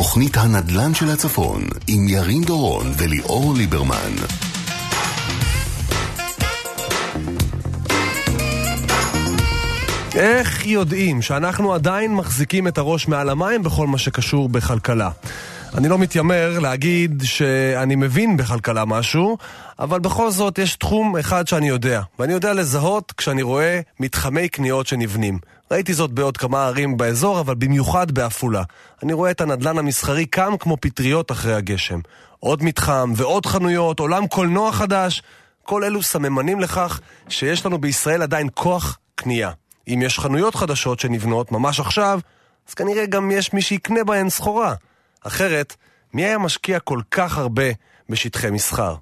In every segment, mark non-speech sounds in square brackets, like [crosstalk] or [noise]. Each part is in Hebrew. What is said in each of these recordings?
תוכנית הנדל"ן של הצפון עם ירין דורון וליאור ליברמן. איך יודעים שאנחנו עדיין מחזיקים את הראש מעל המים בכל מה שקשור בכלכלה? אני לא מתיימר להגיד שאני מבין בכלכלה משהו, אבל בכל זאת יש תחום אחד שאני יודע, ואני יודע לזהות כשאני רואה מתחמי קניות שנבנים. ראיתי זאת בעוד כמה ערים באזור, אבל במיוחד בעפולה. אני רואה את הנדלן המסחרי קם כמו פטריות אחרי הגשם. עוד מתחם ועוד חנויות, עולם קולנוע חדש. כל אלו סממנים לכך שיש לנו בישראל עדיין כוח קנייה. אם יש חנויות חדשות שנבנות ממש עכשיו, אז כנראה גם יש מי שיקנה בהן סחורה. אחרת, מי היה משקיע כל כך הרבה בשטחי מסחר?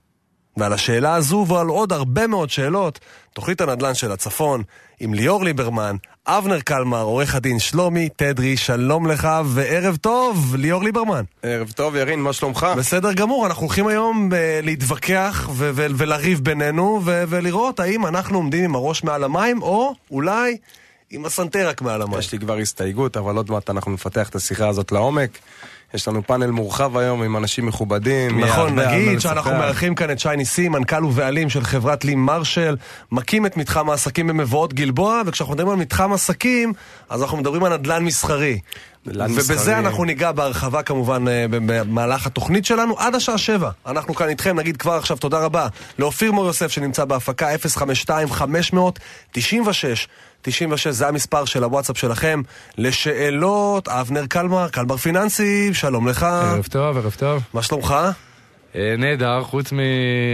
ועל השאלה הזו ועל עוד הרבה מאוד שאלות, תוכנית הנדל"ן של הצפון, עם ליאור ליברמן, אבנר קלמר, עורך הדין שלומי תדרי, שלום לך וערב טוב, ליאור ליברמן. ערב טוב, ירין, מה שלומך? בסדר גמור, אנחנו הולכים היום ב- להתווכח ו- ו- ולריב בינינו ו- ולראות האם אנחנו עומדים עם הראש מעל המים, או אולי עם הסנטר רק מעל המים. יש לי כבר הסתייגות, אבל עוד מעט אנחנו נפתח את השיחה הזאת לעומק. יש לנו פאנל מורחב היום עם אנשים מכובדים. נכון, נגיד. שאנחנו מארחים כאן את שי ניסים, מנכ"ל ובעלים של חברת לי מרשל, מקים את מתחם העסקים במבואות גלבוע, וכשאנחנו מדברים על מתחם עסקים, אז אנחנו מדברים על נדל"ן מסחרי. נדל"ן ובזה. אנחנו ניגע בהרחבה כמובן אה, במהלך התוכנית שלנו עד השעה שבע. אנחנו כאן איתכם, נגיד כבר עכשיו תודה רבה לאופיר מור יוסף שנמצא בהפקה 052-596. 96 זה המספר של הוואטסאפ שלכם לשאלות, אבנר קלמר, קלמר פיננסי, שלום לך. ערב טוב, ערב טוב. מה שלומך? אה, נהדר, חוץ מ...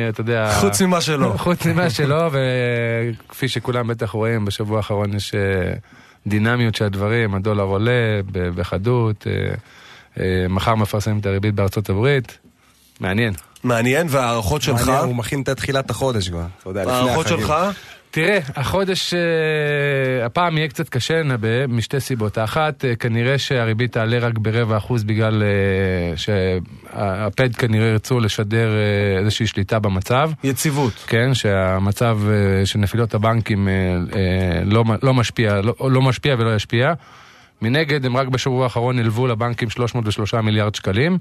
אתה יודע... חוץ ממה שלא. [laughs] חוץ ממה שלא, וכפי שכולם בטח רואים, בשבוע האחרון יש אה, דינמיות של הדברים, הדולר עולה בחדות, אה, מחר מפרסמים את הריבית בארצות הברית, מעניין. מעניין, וההערכות שלך? מעניין, הוא מכין את תחילת החודש כבר, אתה יודע, לפני החגים. ההערכות שלך? תראה, החודש, אה, הפעם יהיה קצת קשה לנבא, משתי סיבות. האחת, אה, כנראה שהריבית תעלה רק ברבע אחוז בגלל אה, שהפד כנראה ירצו לשדר איזושהי שליטה במצב. יציבות. כן, שהמצב של נפילות הבנקים לא, לא, משפיע, לא, לא משפיע ולא ישפיע. מנגד, הם רק בשבוע האחרון הלוו לבנקים 303 מיליארד שקלים,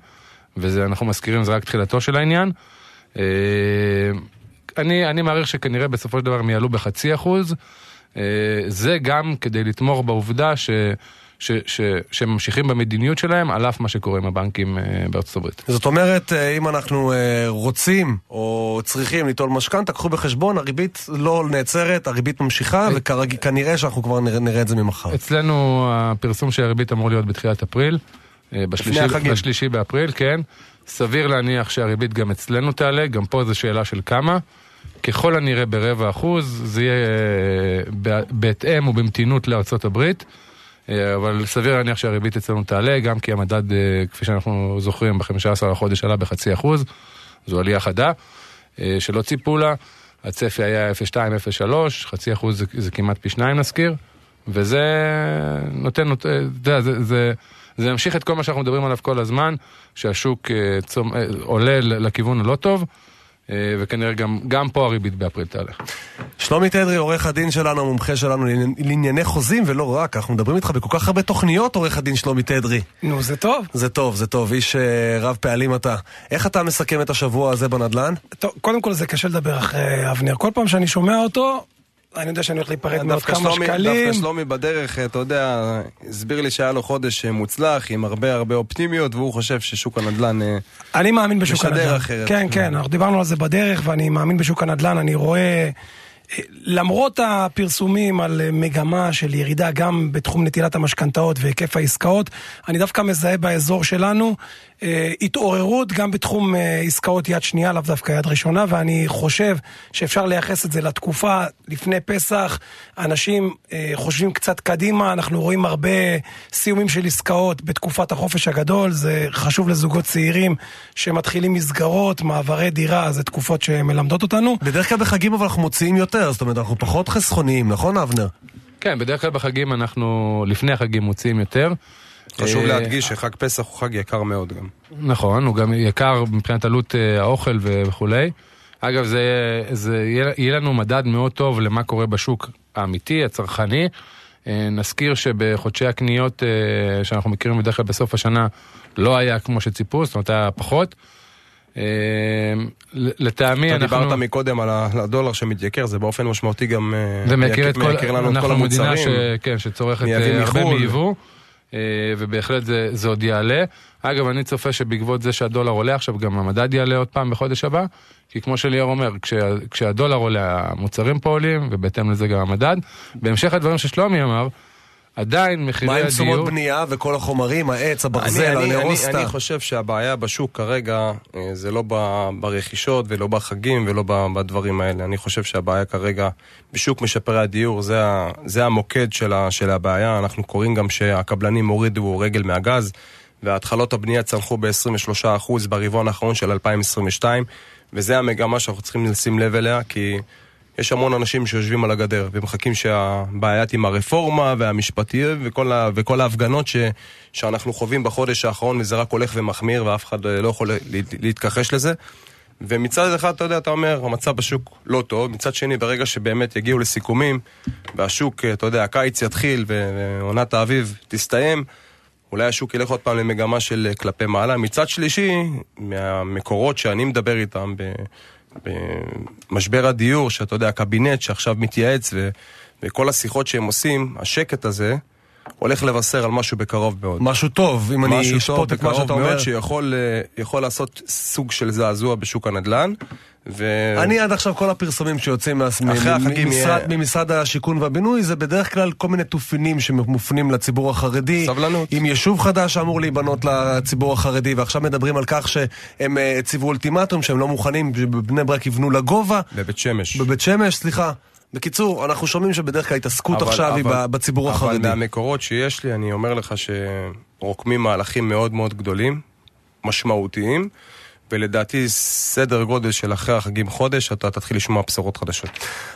ואנחנו מזכירים, זה רק תחילתו של העניין. אני, אני מעריך שכנראה בסופו של דבר הם יעלו בחצי אחוז. אה, זה גם כדי לתמוך בעובדה ש, ש, ש, שהם ממשיכים במדיניות שלהם, על אף מה שקורה עם הבנקים אה, בארצות הברית. זאת אומרת, אה, אם אנחנו רוצים או צריכים ליטול משכנתה, קחו בחשבון, הריבית לא נעצרת, הריבית ממשיכה, וכנראה שאנחנו כבר נראה, נראה את זה ממחר. אצלנו הפרסום של הריבית אמור להיות בתחילת אפריל. בשלישי. בשלישי באפריל, כן. סביר להניח שהריבית גם אצלנו תעלה, גם פה זו שאלה של כמה. ככל הנראה ברבע אחוז, זה יהיה אה, בהתאם ובמתינות לארצות הברית. אה, אבל סביר להניח שהריבית אצלנו תעלה, גם כי המדד, אה, כפי שאנחנו זוכרים, ב-15 לחודש עלה בחצי אחוז. זו עלייה חדה, שלא ציפו לה. הצפי היה 0.2-0.3, חצי אחוז זה, זה כמעט פי שניים נזכיר. וזה נותן, נות- יודע, זה, זה, זה ימשיך את כל מה שאנחנו מדברים עליו כל הזמן, שהשוק אה, עולה לכיוון הלא טוב, וכנראה גם, גם פה הריבית באפריל תעלה. שלומי תדרי, עורך הדין שלנו, המומחה שלנו לעני- לענייני חוזים, ולא רק, אנחנו מדברים איתך בכל כך הרבה תוכניות, עורך הדין שלומי תדרי. נו, זה טוב. זה טוב, זה טוב, איש אה, רב פעלים אתה. איך אתה מסכם את השבוע הזה בנדל"ן? טוב, קודם כל זה קשה לדבר אחרי אבנר. כל פעם שאני שומע אותו, אני יודע שאני הולך להיפרד מעוד דווקא כמה שלומי- שקלים. דווקא שלומי בדרך, אתה יודע, הסביר לי שהיה לו חודש אה, מוצלח, עם הרבה הרבה אופטימיות, והוא חושב ששוק הנדל"ן... אה, אני מאמין בשוק משדר הנדל"ן. אחרת. כן, כן, אנחנו דיברנו על זה בדרך, ואני מאמין בשוק הנדל"ן. אני רואה, אה, למרות הפרסומים על מגמה של ירידה גם בתחום נטילת המשכנתאות והיקף העסקאות, אני דווקא מזהה באזור שלנו אה, התעוררות גם בתחום אה, עסקאות יד שנייה, לאו דווקא יד ראשונה, ואני חושב שאפשר לייחס את זה לתקופה לפני פסח. אנשים אה, חושבים קצת קדימה, אנחנו רואים הרבה סיומים של עסקאות בתקופת החופש הגדול, זה חשוב לזוגות צעירים שמתחילים מסגרות, מעברי דירה, זה תקופות שמלמדות אותנו. בדרך כלל בחגים אבל אנחנו מוציאים יותר, זאת אומרת, אנחנו פחות חסכוניים, נכון אבנר? כן, בדרך כלל בחגים אנחנו, לפני החגים מוציאים יותר. חשוב אה, להדגיש שחג פסח הוא חג יקר מאוד גם. נכון, הוא גם יקר מבחינת עלות אה, האוכל וכולי. אגב, זה, זה יהיה, יהיה לנו מדד מאוד טוב למה קורה בשוק האמיתי, הצרכני. אה, נזכיר שבחודשי הקניות שאנחנו מכירים בדרך כלל בסוף השנה לא היה כמו שציפו, זאת אומרת היה פחות. אה, לטעמי אתה אנחנו... דיברת מקודם על הדולר שמתייקר, זה באופן משמעותי גם אה, זה מייקר את כל, מייקר לנו את כל אנחנו מדינה ש, המוצרים. כן, שצורכת אה, הרבה מחו"ל. מייבוא, אה, ובהחלט זה, זה עוד יעלה. אגב, אני צופה שבעקבות זה שהדולר עולה עכשיו, גם המדד יעלה עוד פעם בחודש הבא, כי כמו שליאור אומר, כשה, כשהדולר עולה, המוצרים פה עולים, ובהתאם לזה גם המדד. בהמשך לדברים ששלומי אמר, עדיין מחירי מה עם תשומות הדיור... בנייה וכל החומרים, העץ, הברזל, אני, אני, אני, הנרוסטה? אני חושב שהבעיה בשוק כרגע אה, זה לא ברכישות ולא בחגים ולא בדברים האלה. אני חושב שהבעיה כרגע בשוק משפרי הדיור זה, זה המוקד של, ה- של הבעיה. אנחנו קוראים גם שהקבלנים הורידו רגל מהגז והתחלות הבנייה צנחו ב-23% ברבעון האחרון של 2022 וזה המגמה שאנחנו צריכים לשים לב אליה כי... יש המון אנשים שיושבים על הגדר ומחכים שהבעיית עם הרפורמה והמשפטיות וכל, ה, וכל ההפגנות ש, שאנחנו חווים בחודש האחרון וזה רק הולך ומחמיר ואף אחד אה, לא יכול לה- להתכחש לזה. ומצד אחד, אתה יודע, אתה אומר, המצב בשוק לא טוב, מצד שני, ברגע שבאמת יגיעו לסיכומים והשוק, אה, אתה יודע, הקיץ יתחיל ועונת האביב תסתיים, אולי השוק ילך עוד פעם למגמה של אה, כלפי מעלה. מצד שלישי, מהמקורות שאני מדבר איתם ב... במשבר הדיור, שאתה יודע, הקבינט שעכשיו מתייעץ ו... וכל השיחות שהם עושים, השקט הזה הולך לבשר על משהו בקרוב מאוד. משהו טוב, אם אני משהו טוב אשפוט את מה בקרוב שאתה אומר. מאוד שיכול אה, לעשות סוג של זעזוע בשוק הנדל"ן. ו... אני עד עכשיו כל הפרסומים שיוצאים מה- ממשרד- יהיה- ממשרד השיכון והבינוי זה בדרך כלל כל מיני תופינים שמופנים לציבור החרדי. סבלנות. עם יישוב חדש שאמור להיבנות לציבור החרדי ועכשיו מדברים על כך שהם אה, הציבו אולטימטום שהם לא מוכנים שבבני ברק יבנו לגובה. בבית שמש. בבית שמש, סליחה. בקיצור, אנחנו שומעים שבדרך כלל התעסקות אבל- עכשיו היא אבל- בציבור החרדי. אבל מהמקורות שיש לי, אני אומר לך שרוקמים מהלכים מאוד מאוד גדולים, משמעותיים, ולדעתי סדר גודל של אחרי החגים חודש, אתה תתחיל לשמוע בשורות חדשות.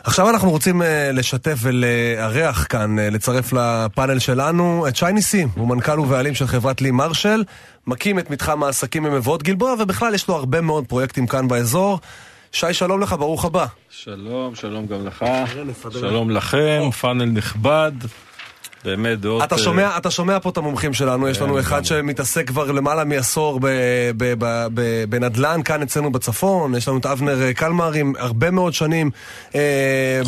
עכשיו אנחנו רוצים אה, לשתף ולארח כאן, אה, לצרף לפאנל שלנו את שי ניסים, הוא מנכ"ל ובעלים של חברת לי מרשל, מקים את מתחם העסקים במבואות גלבוע, ובכלל יש לו הרבה מאוד פרויקטים כאן באזור. שי, שלום לך, ברוך הבא. שלום, שלום גם לך, שלום לכם, פאנל נכבד, באמת דעות... אתה אה, שומע, אתה שומע פה את המומחים שלנו, יש לנו כן, אחד לגמרי. שמתעסק כבר למעלה מעשור ב- ב- ב- ב- בנדל"ן כאן אצלנו בצפון, יש לנו את אבנר אה, קלמר עם הרבה מאוד שנים אה,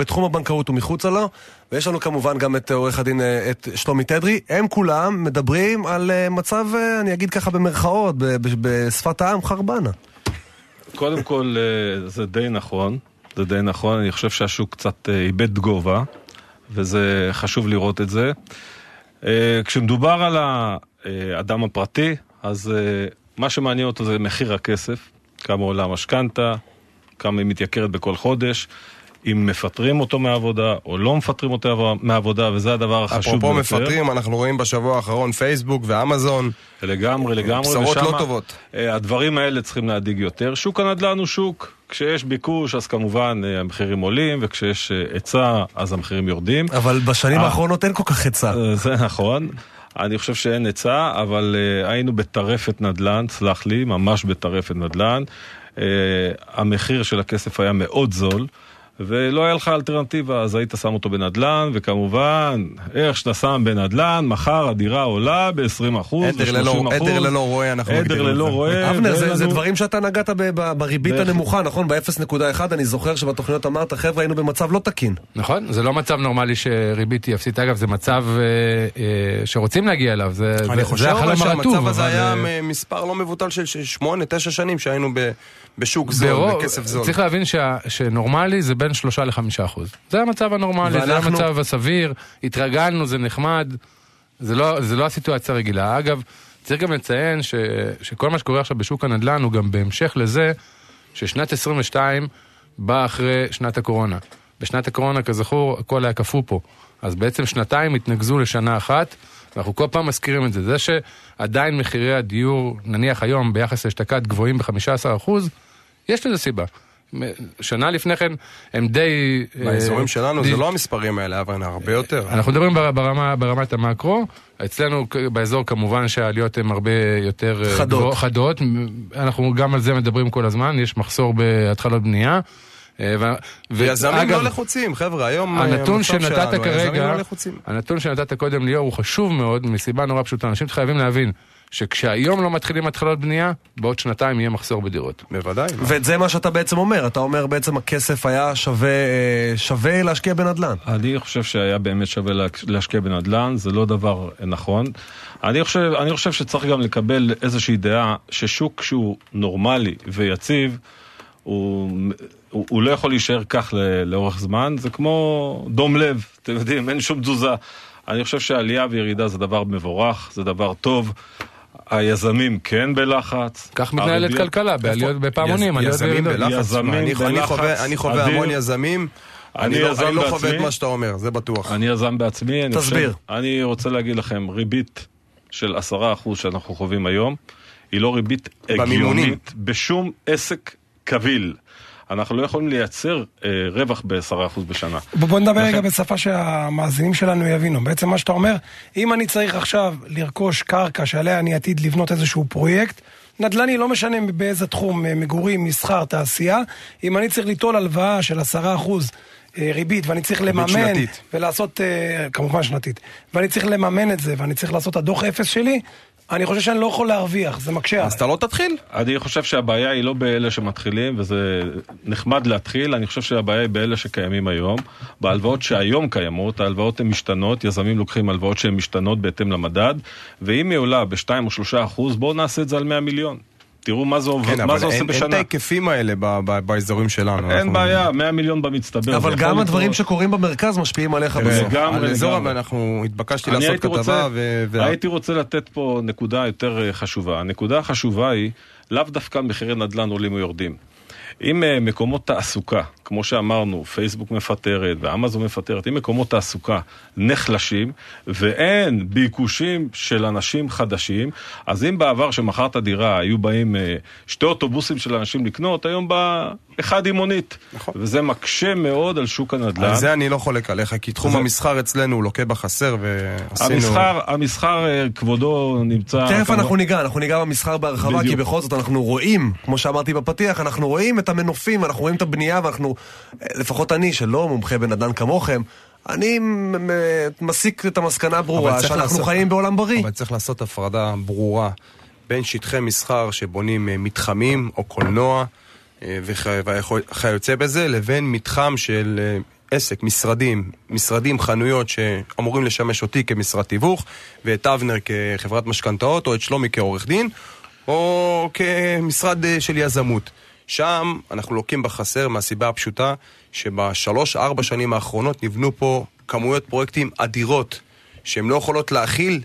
בתחום הבנקאות. ומחוצה לו, ויש לנו כמובן גם את עורך הדין, את שלומי תדרי, הם כולם מדברים על מצב, אני אגיד ככה במרכאות, ב- ב- בשפת העם, חרבנה. קודם כל, זה די נכון, זה די נכון, אני חושב שהשוק קצת איבד גובה, וזה חשוב לראות את זה. אה, כשמדובר על האדם הפרטי, אז אה, מה שמעניין אותו זה מחיר הכסף, כמה עולה המשכנתה, כמה היא מתייקרת בכל חודש. אם מפטרים אותו מהעבודה או לא מפטרים אותו מהעבודה, וזה הדבר החשוב אפרופו ביותר. מפטרים, אנחנו רואים בשבוע האחרון פייסבוק ואמזון. לגמרי, לגמרי. בשורות ושמה, לא טובות. אה, הדברים האלה צריכים להדאיג יותר. שוק הנדל"ן הוא שוק. כשיש ביקוש, אז כמובן אה, המחירים עולים, וכשיש אה, היצע, אז המחירים יורדים. אבל בשנים אה. האחרונות אין כל כך היצע. זה נכון. אני חושב שאין היצע, אבל uh, היינו בטרפת נדל"ן, סלח לי, ממש בטרפת נדל"ן. Uh, המחיר של הכסף היה מאוד זול. ולא היה לך אלטרנטיבה, אז היית שם אותו בנדל"ן, וכמובן, איך שאתה שם בנדל"ן, מחר הדירה עולה ב-20%, עדר ללא- ב-30%. עדר ללא רועה, אנחנו עדר מגדירים את ללא זה. רועה. אבנר, זה, ואין זה לנו- דברים שאתה נגעת ב- ב- בריבית בהחלט. הנמוכה, נכון? ב-0.1, אני זוכר שבתוכניות אמרת, חבר'ה, היינו במצב לא תקין. נכון, זה לא מצב נורמלי שריבית היא אפסית. אגב, זה מצב אה, אה, שרוצים להגיע אליו, זה, אני זה, חושב זה החלום הרטוב. שהמצב הזה אבל, היה אה, מספר לא מבוטל של של שמונה, תשע שנים שהיינו ב- בשוק זול, בכסף זול. צריך להבין שה, שנורמלי זה בין שלושה לחמישה אחוז. זה המצב הנורמלי, זה ואנחנו- המצב הסביר, התרגלנו, זה נחמד, זה לא, זה לא הסיטואציה הרגילה. אגב, צריך גם לציין ש, שכל מה שקורה עכשיו בשוק הנדל"ן הוא גם בהמשך לזה ששנת 22 באה אחרי שנת הקורונה. בשנת הקורונה, כזכור, הכל היה קפוא פה. אז בעצם שנתיים התנקזו לשנה אחת, ואנחנו כל פעם מזכירים את זה. זה שעדיין מחירי הדיור, נניח היום ביחס לאשתקד גבוהים ב-15%, יש לזה סיבה. שנה לפני כן הם די... באזורים אה, שלנו די- זה לא המספרים האלה, אבל הרבה יותר. אנחנו מדברים בר- ברמה, ברמת המקרו, אצלנו באזור כמובן שהעליות הן הרבה יותר אה, חדות. חדות, אנחנו גם על זה מדברים כל הזמן, יש מחסור בהתחלות בנייה. אה, ויזמים לא לחוצים, חבר'ה, היום הנתון שנתת כרגע, לא. הנתון שנתת קודם ליאור הוא חשוב מאוד מסיבה נורא פשוטה. אנשים חייבים להבין שכשהיום לא מתחילים התחלות בנייה, בעוד שנתיים יהיה מחסור בדירות. בוודאי. מה? וזה מה שאתה בעצם אומר, אתה אומר בעצם הכסף היה שווה, אה, שווה להשקיע בנדל"ן. אני חושב שהיה באמת שווה לה- להשקיע בנדל"ן, זה לא דבר נכון. אני חושב, אני חושב שצריך גם לקבל איזושהי דעה ששוק שהוא נורמלי ויציב, הוא, הוא, הוא לא יכול להישאר כך לאורך זמן, זה כמו דום לב, אתם יודעים, אין שום תזוזה. אני חושב שעלייה וירידה זה דבר מבורך, זה דבר טוב. היזמים כן בלחץ. כך מתנהלת כלכלה, בעליות בפעמונים, עליות יזמים. בלחץ, אני- חווה-. המון יזמים, אני אני לא- אני לא חווה את. מה שאתה אומר, זה בטוח. אני יזם בעצמי, אני תסביר. חושב, אני רוצה להגיד לכם, ריבית של עשרה אחוז שאנחנו חווים היום, היא לא ריבית במימונים. הגיונית בשום עסק קביל. אנחנו לא יכולים לייצר אה, רווח בעשרה אחוז בשנה. בוא נדבר לכן- רגע בשפה שהמאזינים שלנו יבינו. בעצם מה שאתה אומר, אם אני צריך עכשיו לרכוש קרקע שעליה אני עתיד לבנות איזשהו פרויקט, נדל"ני, לא משנה באיזה תחום, אה, מגורים, מסחר, תעשייה, אם אני צריך ליטול הלוואה של עשרה אחוז אה, ריבית ואני צריך לממן, שנתית. ולעשות, אה, כמובן שנתית, ואני צריך לממן את זה ואני צריך לעשות הדוח אפס שלי, אני חושב שאני לא יכול להרוויח, זה מקשה אז. אתה לא תתחיל. אני חושב שהבעיה היא לא באלה שמתחילים, וזה נחמד להתחיל, אני חושב שהבעיה היא באלה שקיימים היום. בהלוואות שהיום קיימות, ההלוואות הן משתנות, יזמים לוקחים הלוואות שהן משתנות בהתאם למדד, ואם היא עולה ב-2 או 3 אחוז, בואו נעשה את זה על 100 מיליון. תראו מה זה, עובד, כן, מה אבל זה עושה אין אין את בשנה. ההיקפים האלה ב- ב- באזורים שלנו. אין אנחנו- בעיה, 100 מיליון במצטבר. אבל גם הדברים. שקורים במרכז משפיעים עליך תראה, בסוף. לגמרי, על אזור, לגמרי. אנחנו התבקשתי אני לעשות הייתי רוצה, כתבה, ו- הייתי רוצה לתת פה נקודה יותר אה, חשובה. הנקודה החשובה היא, לאו דווקא מחירי נדל"ן עולים או יורדים. אם אה, מקומות תעסוקה, כמו שאמרנו, פייסבוק מפטרת ואמזון מפטרת, אם מקומות תעסוקה נחלשים ואין ביקושים של אנשים חדשים, אז אם בעבר שמכרת דירה היו באים אה, שתי אוטובוסים של אנשים לקנות, היום בא אחד עם מונית. נכון. וזה מקשה מאוד על שוק הנדל"ן. על זה אני לא חולק עליך, כי תחום זה- המסחר אצלנו הוא לוקה בחסר, ועשינו... המסחר, המסחר, אה, כבודו נמצא... תכף כמובן- אנחנו ניגע, אנחנו ניגע במסחר בהרחבה, כי בדיוק. בכל זאת אנחנו רואים, כמו שאמרתי בפתיח, אנחנו רואים את המנופים, אנחנו רואים את הבנייה, ואנחנו, אה, לפחות אני, שלא מומחה בנדל"ן כמוכם, אני מסיק את המסקנה הברורה שאנחנו לעשות- חיים בעולם בריא. אבל צריך לעשות הפרדה ברורה בין שטחי מסחר שבונים אה, מתחמים או קולנוע וכיוצא בזה, לבין מתחם של אה, עסק, משרדים, משרדים, חנויות שאמורים לשמש אותי כמשרד תיווך, ואת אבנר כחברת משכנתאות, או את שלומי כעורך דין, או כמשרד אה, של יזמות. שם אנחנו לוקים בחסר מהסיבה הפשוטה שבשלוש-ארבע שנים האחרונות נבנו פה כמויות פרויקטים אדירות שהן לא יכולות להכיל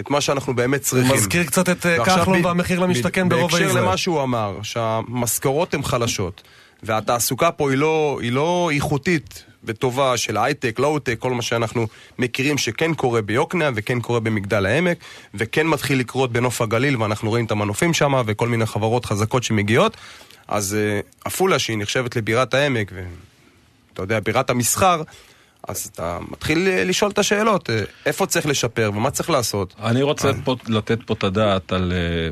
את מה שאנחנו באמת צריכים. מזכיר קצת את אה, כחלון והמחיר למשתכן ברוב בהקשר העיר. למה שהוא אמר, שהמשכורות הן חלשות, והתעסוקה פה היא לא, היא לא איכותית וטובה של הייטק, לואו-טק, כל מה שאנחנו מכירים שכן קורה ביוקנעם וכן קורה במגדל העמק, וכן מתחיל לקרות בנוף הגליל, ואנחנו רואים את המנופים שם, וכל מיני חברות חזקות שמגיעות. אז אה, עפולה, שהיא נחשבת לבירת העמק, ואתה יודע, בירת המסחר, אז אתה מתחיל אה, לשאול את השאלות, אה, איפה צריך לשפר ומה צריך לעשות. אני רוצה פה, לתת פה את הדעת על, אה,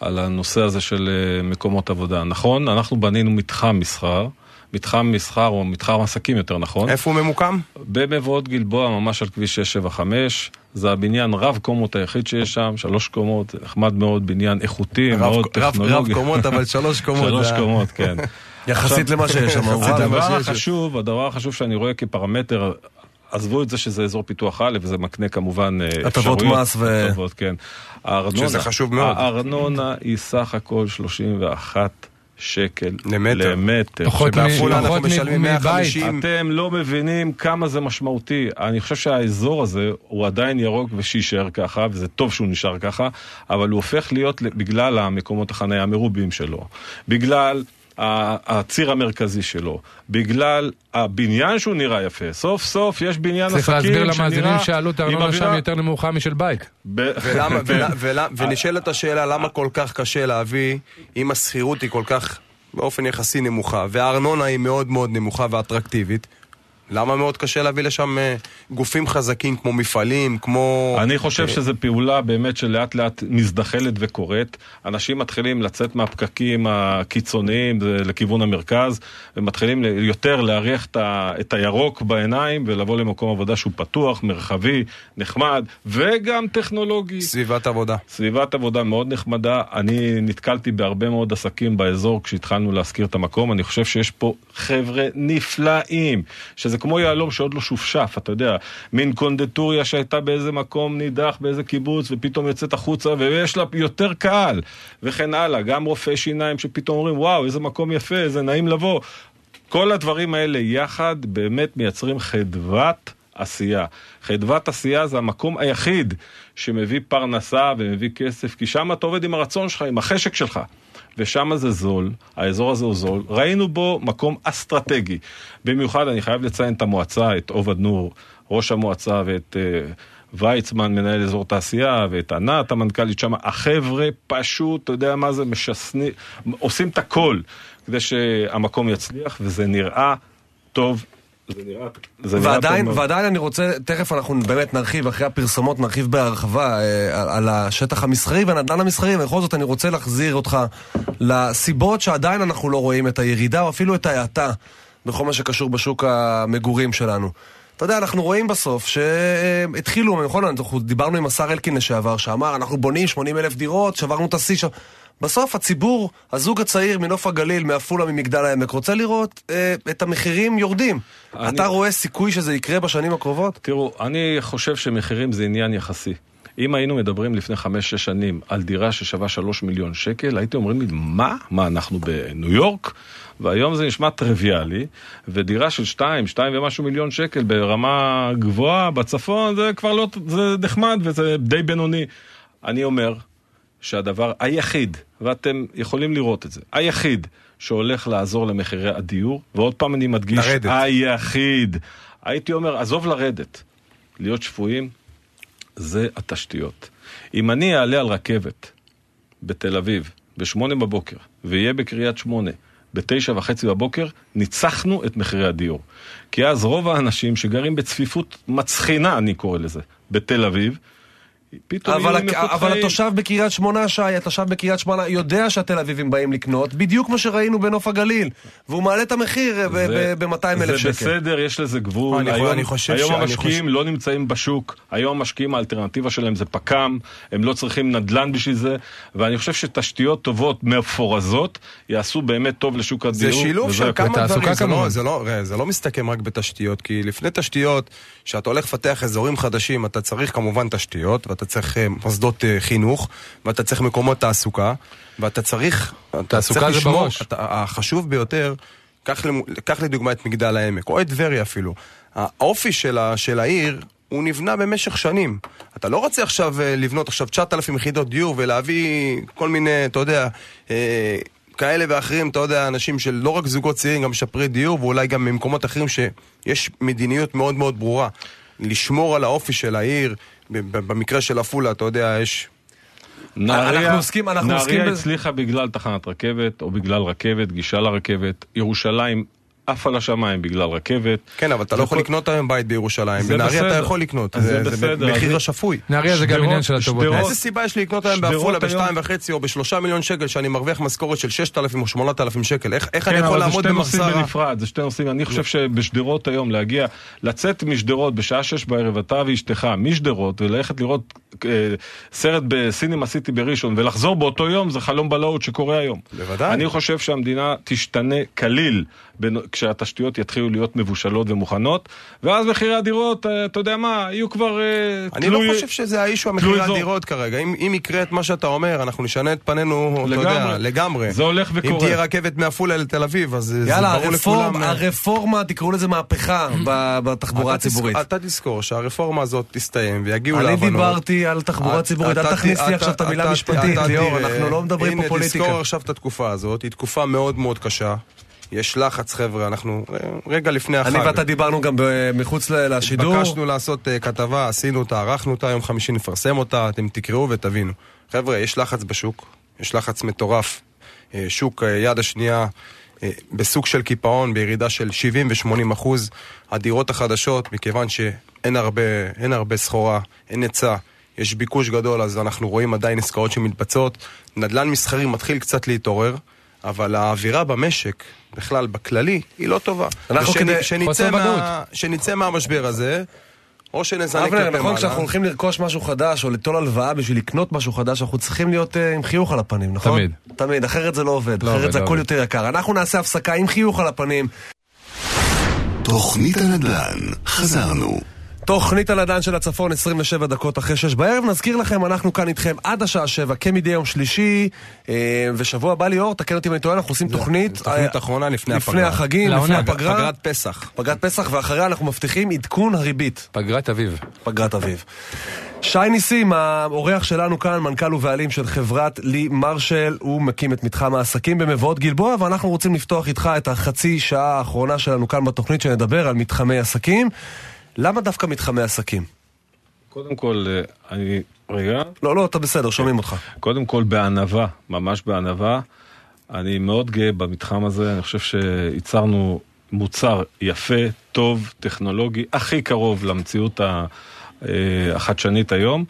על הנושא הזה של מקומות עבודה. נכון, אנחנו בנינו מתחם מסחר, מתחם מסחר או מתחם עסקים יותר נכון. איפה הוא ממוקם? במבואות גלבוע, ממש על כביש 675, זה הבניין רב קומות היחיד שיש שם, שלוש קומות, נחמד מאוד, בניין איכותי, מאוד רב, רב, טכנולוגי. רב קומות, אבל שלוש [laughs] קומות. שלוש קומות, כן. [laughs] יחסית למה שיש שם. [laughs] וואלה. הדבר. החשוב, הדבר החשוב שאני רואה כפרמטר, עזבו את זה שזה אזור פיתוח א', וזה מקנה כמובן אה, הטבות אפשרויות. מס ו- הטבות, כן. הארנונה, שזה חשוב מאוד. הארנונה היא סך הכל 31 שקל למטר. למטר. פחות שבעפולה אנחנו משלמים מבית. 150. אתם לא מבינים כמה זה משמעותי. אני חושב שהאזור הזה הוא עדיין ירוק ושיישאר ככה, וזה טוב שהוא נשאר ככה, אבל הוא הופך להיות בגלל המקומות החניה המרובים שלו. בגלל... הציר המרכזי שלו, בגלל הבניין שהוא נראה יפה. סוף סוף יש בניין צריך עסקים להסביר שנראה... למאזינים שעלות הארנונה שם יותר נמוכה משל בית. ונשאלת השאלה למה כל כך קשה להביא, אם השכירות היא כל כך באופן יחסי נמוכה, והארנונה היא מאוד מאוד נמוכה ואטרקטיבית, למה מאוד קשה להביא לשם אה, גופים חזקים כמו מפעלים, כמו... אני חושב אה, שזו פעולה באמת שלאט לאט מזדחלת וקורית. אנשים מתחילים לצאת מהפקקים הקיצוניים לכיוון המרכז, ומתחילים יותר להריח את ה- את הירוק בעיניים ולבוא למקום עבודה שהוא פתוח, מרחבי, נחמד, וגם טכנולוגי. סביבת עבודה. סביבת עבודה מאוד נחמדה. אני נתקלתי בהרבה מאוד עסקים באזור כשהתחלנו להשכיר את המקום. אני חושב שיש פה חבר'ה נפלאים, שזה כמו יהלום שעוד לא שופשף, אתה יודע, מין קונדטוריה שהייתה באיזה מקום נידח, באיזה קיבוץ, ופתאום יוצאת החוצה, ויש לה יותר קהל, וכן הלאה. גם רופאי שיניים שפתאום אומרים, וואו, איזה מקום יפה, איזה נעים לבוא. כל הדברים האלה יחד באמת מייצרים חדוות עשייה. חדוות עשייה זה המקום היחיד שמביא פרנסה ומביא כסף, כי שם אתה עובד עם הרצון שלך, עם החשק שלך. ושם זה זול, האזור הזה הוא זול. ראינו בו מקום אסטרטגי. במיוחד אני חייב לציין את המועצה, את עובד נור, ראש המועצה, ואת uh, ויצמן, מנהל אזור תעשייה, ואת ענת, המנכ"לית שם. החבר'ה פשוט, אתה יודע מה זה, משסנים, עושים את הכל כדי שהמקום יצליח, וזה נראה טוב. זה נראה, זה נראה ועדיין, טוב. ועדיין אני רוצה, תכף אנחנו באמת נרחיב, אחרי הפרסומות נרחיב בהרחבה אה, על, על השטח המסחרי והנדל"ן המסחרי, ובכל זאת אני רוצה להחזיר אותך לסיבות שעדיין אנחנו לא רואים את הירידה או אפילו את ההאטה בכל מה שקשור בשוק המגורים שלנו. אתה יודע, אנחנו רואים בסוף שהתחילו, נכון, אנחנו דיברנו עם השר אלקין לשעבר, שאמר, אנחנו בונים 80 אלף דירות, שברנו את השיא שם. בסוף הציבור, הזוג הצעיר מנוף הגליל, מעפולה, ממגדל העמק, רוצה לראות אה, את המחירים יורדים. אני- אתה רואה סיכוי שזה יקרה בשנים הקרובות? תראו, אני חושב שמחירים זה עניין יחסי. אם היינו מדברים לפני חמש-שש שנים על דירה ששווה שלוש מיליון שקל, הייתם אומרים לי, מה? מה, אנחנו בניו יורק? והיום זה נשמע טריוויאלי, ודירה של שתיים, שתיים ומשהו מיליון שקל ברמה גבוהה בצפון, זה כבר לא, זה נחמד וזה די בינוני. אני אומר שהדבר היחיד, ואתם יכולים לראות את זה, היחיד שהולך לעזור למחירי הדיור, ועוד פעם אני מדגיש, לרדת. היחיד. הייתי אומר, עזוב לרדת, להיות שפויים, זה התשתיות. אם אני אעלה על רכבת בתל אביב בשמונה בבוקר, ויהיה בקריית שמונה בתשע וחצי בבוקר, ניצחנו את מחירי הדיור. כי אז רוב האנשים שגרים בצפיפות מצחינה, אני קורא לזה, בתל אביב, פתאום אבל, יהיו הק- אבל. התושב בקריית שמונה, שי, התושב בקריית שמונה יודע שהתל אביבים באים לקנות, בדיוק כמו שראינו בנוף הגליל. והוא מעלה את המחיר זה- ב-200 אלף זה שקל. בסדר, יש לזה גבול. אני היום, אני חושב היום ש- אני המשקיעים לא נמצאים בשוק, היום המשקיעים האלטרנטיבה שלהם זה פק"ם, הם לא צריכים נדל"ן בשביל זה, ואני חושב שתשתיות טובות, מפורזות, יעשו באמת טוב לשוק הדיור. זה שילוב של. כמה דברים, זה לא. זה, לא, זה לא מסתכם רק בתשתיות, כי לפני תשתיות, כשאתה הולך לפתח אזורים חדשים, אתה צריך כמובן תשתיות, ואתה צריך אה, מוסדות אה, חינוך, ואתה צריך מקומות תעסוקה, ואתה צריך... תעסוקה זה בראש. אתה, החשוב ביותר, קח, לדוגמה את מגדל העמק, או את טבריה אפילו. האופי של, ה, של העיר... הוא נבנה במשך שנים. אתה לא רוצה עכשיו אה, לבנות עכשיו 9,000 יחידות דיור ולהביא כל מיני, אתה יודע, אה, כאלה ואחרים, אתה יודע, אנשים של לא רק זוגות צעירים, גם משפרי דיור, ואולי גם ממקומות אחרים שיש מדיניות מאוד מאוד ברורה. לשמור על האופי של העיר, במקרה של עפולה, אתה יודע, יש... נהריה, אנחנו עוסקים- אנחנו עוסקים נהריה בזה- הצליחה בגלל תחנת רכבת, או בגלל רכבת, גישה לרכבת. ירושלים עפה לשמיים בגלל רכבת. כן, אבל אתה לא יכול לקנות היום בית בירושלים. בנהריה אתה. יכול לקנות, זה בסדר, זה- השפוי. נהריה זה גם עניין של הטובות. איזה סיבה יש לי לקנות היום בעפולה בשתיים וחצי או בשלושה מיליון שקל שאני מרוויח משכורת של ששת אלפים או שמונת אלפים שקל? איך איך אני כן, יכול אבל זה לעמוד שתי נושאים בנפרד, זה שתי נושאים. אני חושב שבשדרות היום להגיע, לצאת משדרות בשעה שש בערב, אתה ואשתך, משדרות, וללכת לראות אה, סרט בסינמה סיטי בראשון, ולחזור באותו יום, זה חלום בלהות שקורה היום. בוודאי. אני חושב שהמדינה תשתנה כליל כשהתשתיות יתחילו להיות מבושלות ומוכנות, ואז מחירי הדירות, אה, אתה יודע מה, יהיו כבר אה, אני תלוי- לא חושב שזה האישו המחירי. הדירות כרגע. אם, אם יקרה את מה שאתה אומר, אנחנו נשנה את פנינו, אתה יודע, לגמרי. לגמרי. זה הולך אם וקורה. תהיה רכבת מעפולה לתל אביב, אז זה יאללה, ברור הרפורמה, לכולם. אה, הרפורמה, תקראו לזה מהפכה בתחבורה אתה תזכור- הציבורית. אתה תזכור שהרפורמה הזאת תסתיים ויגיעו אני להבנות. דיברתי על תחבורה ציבורית, אל אתה- תכניס לי אתה- עכשיו את המילה אתה- משפטית, אתה ליאור, תראה, אנחנו לא מדברים פה הנה, פוליטיקה. תזכור עכשיו את התקופה הזאת, היא תקופה מאוד מאוד קשה. יש לחץ, חבר'ה, אנחנו אה, רגע לפני החג. אני ואתה דיברנו גם מחוץ לשידור. התבקשנו לעשות אה, כתבה, עשינו אותה, ערכנו אותה, יום חמישי נפרסם אותה, אתם תקראו ותבינו. חבר'ה, יש לחץ בשוק, יש לחץ מטורף. אה, שוק יד השנייה בסוג של קיפאון, בירידה של 70 ו-80 אחוז. הדירות החדשות, מכיוון שאין הרבה, אין הרבה סחורה, אין היצע, יש ביקוש גדול, אז אנחנו רואים עדיין עסקאות שמתבצעות. נדל"ן מסחרי מתחיל קצת להתעורר, אבל האווירה במשק, בכלל, בכללי, היא לא טובה. אנחנו ושנ- כדי- שנצא, חוסר מה, ודאות. שנצא מהמשבר הזה, או שנזנק אבנר, כלפי נכון, כשאנחנו מעלה. הולכים לרכוש משהו חדש, או ליטול הלוואה בשביל לקנות משהו חדש, אנחנו צריכים להיות אה, עם חיוך על הפנים, נכון? תמיד. תמיד, אחרת זה לא עובד, לא אחרת עובד, זה לא הכל עובד. יותר יקר. אנחנו נעשה הפסקה עם חיוך על הפנים. תוכנית הנדל"ן, חזרנו. תוכנית הנדל"ן של הצפון, 27 דקות אחרי 6 בערב. נזכיר לכם, אנחנו כאן איתכם עד השעה 7, כמדי יום שלישי. אה, ושבוע הבא, ליאור, תקן אותי אם אני טועה, אנחנו עושים תוכנית. תוכנית אה, אחרונה לפני לפני הפגרה. החגים, לפני. הפגרה. פגרת פסח. פגרת פסח, ואחריה אנחנו מבטיחים עדכון הריבית. פגרת אביב. פגרת אביב. שי ניסים, האורח שלנו כאן, מנכ"ל ובעלים של חברת לי מרשל, הוא מקים את מתחם העסקים במבואות גלבוע, ואנחנו רוצים לפתוח איתך את החצי שעה האחרונה שלנו כאן בתוכנית, שנדבר על מתחמי עסקים. למה דווקא מתחמי עסקים? קודם כל, אה, אני... רגע. לא, לא, אתה בסדר, שומעים אותך. קודם כל בענווה, ממש בענווה. אני מאוד גאה במתחם הזה, אני חושב שייצרנו מוצר יפה, טוב, טכנולוגי, הכי קרוב למציאות אה, החדשנית היום.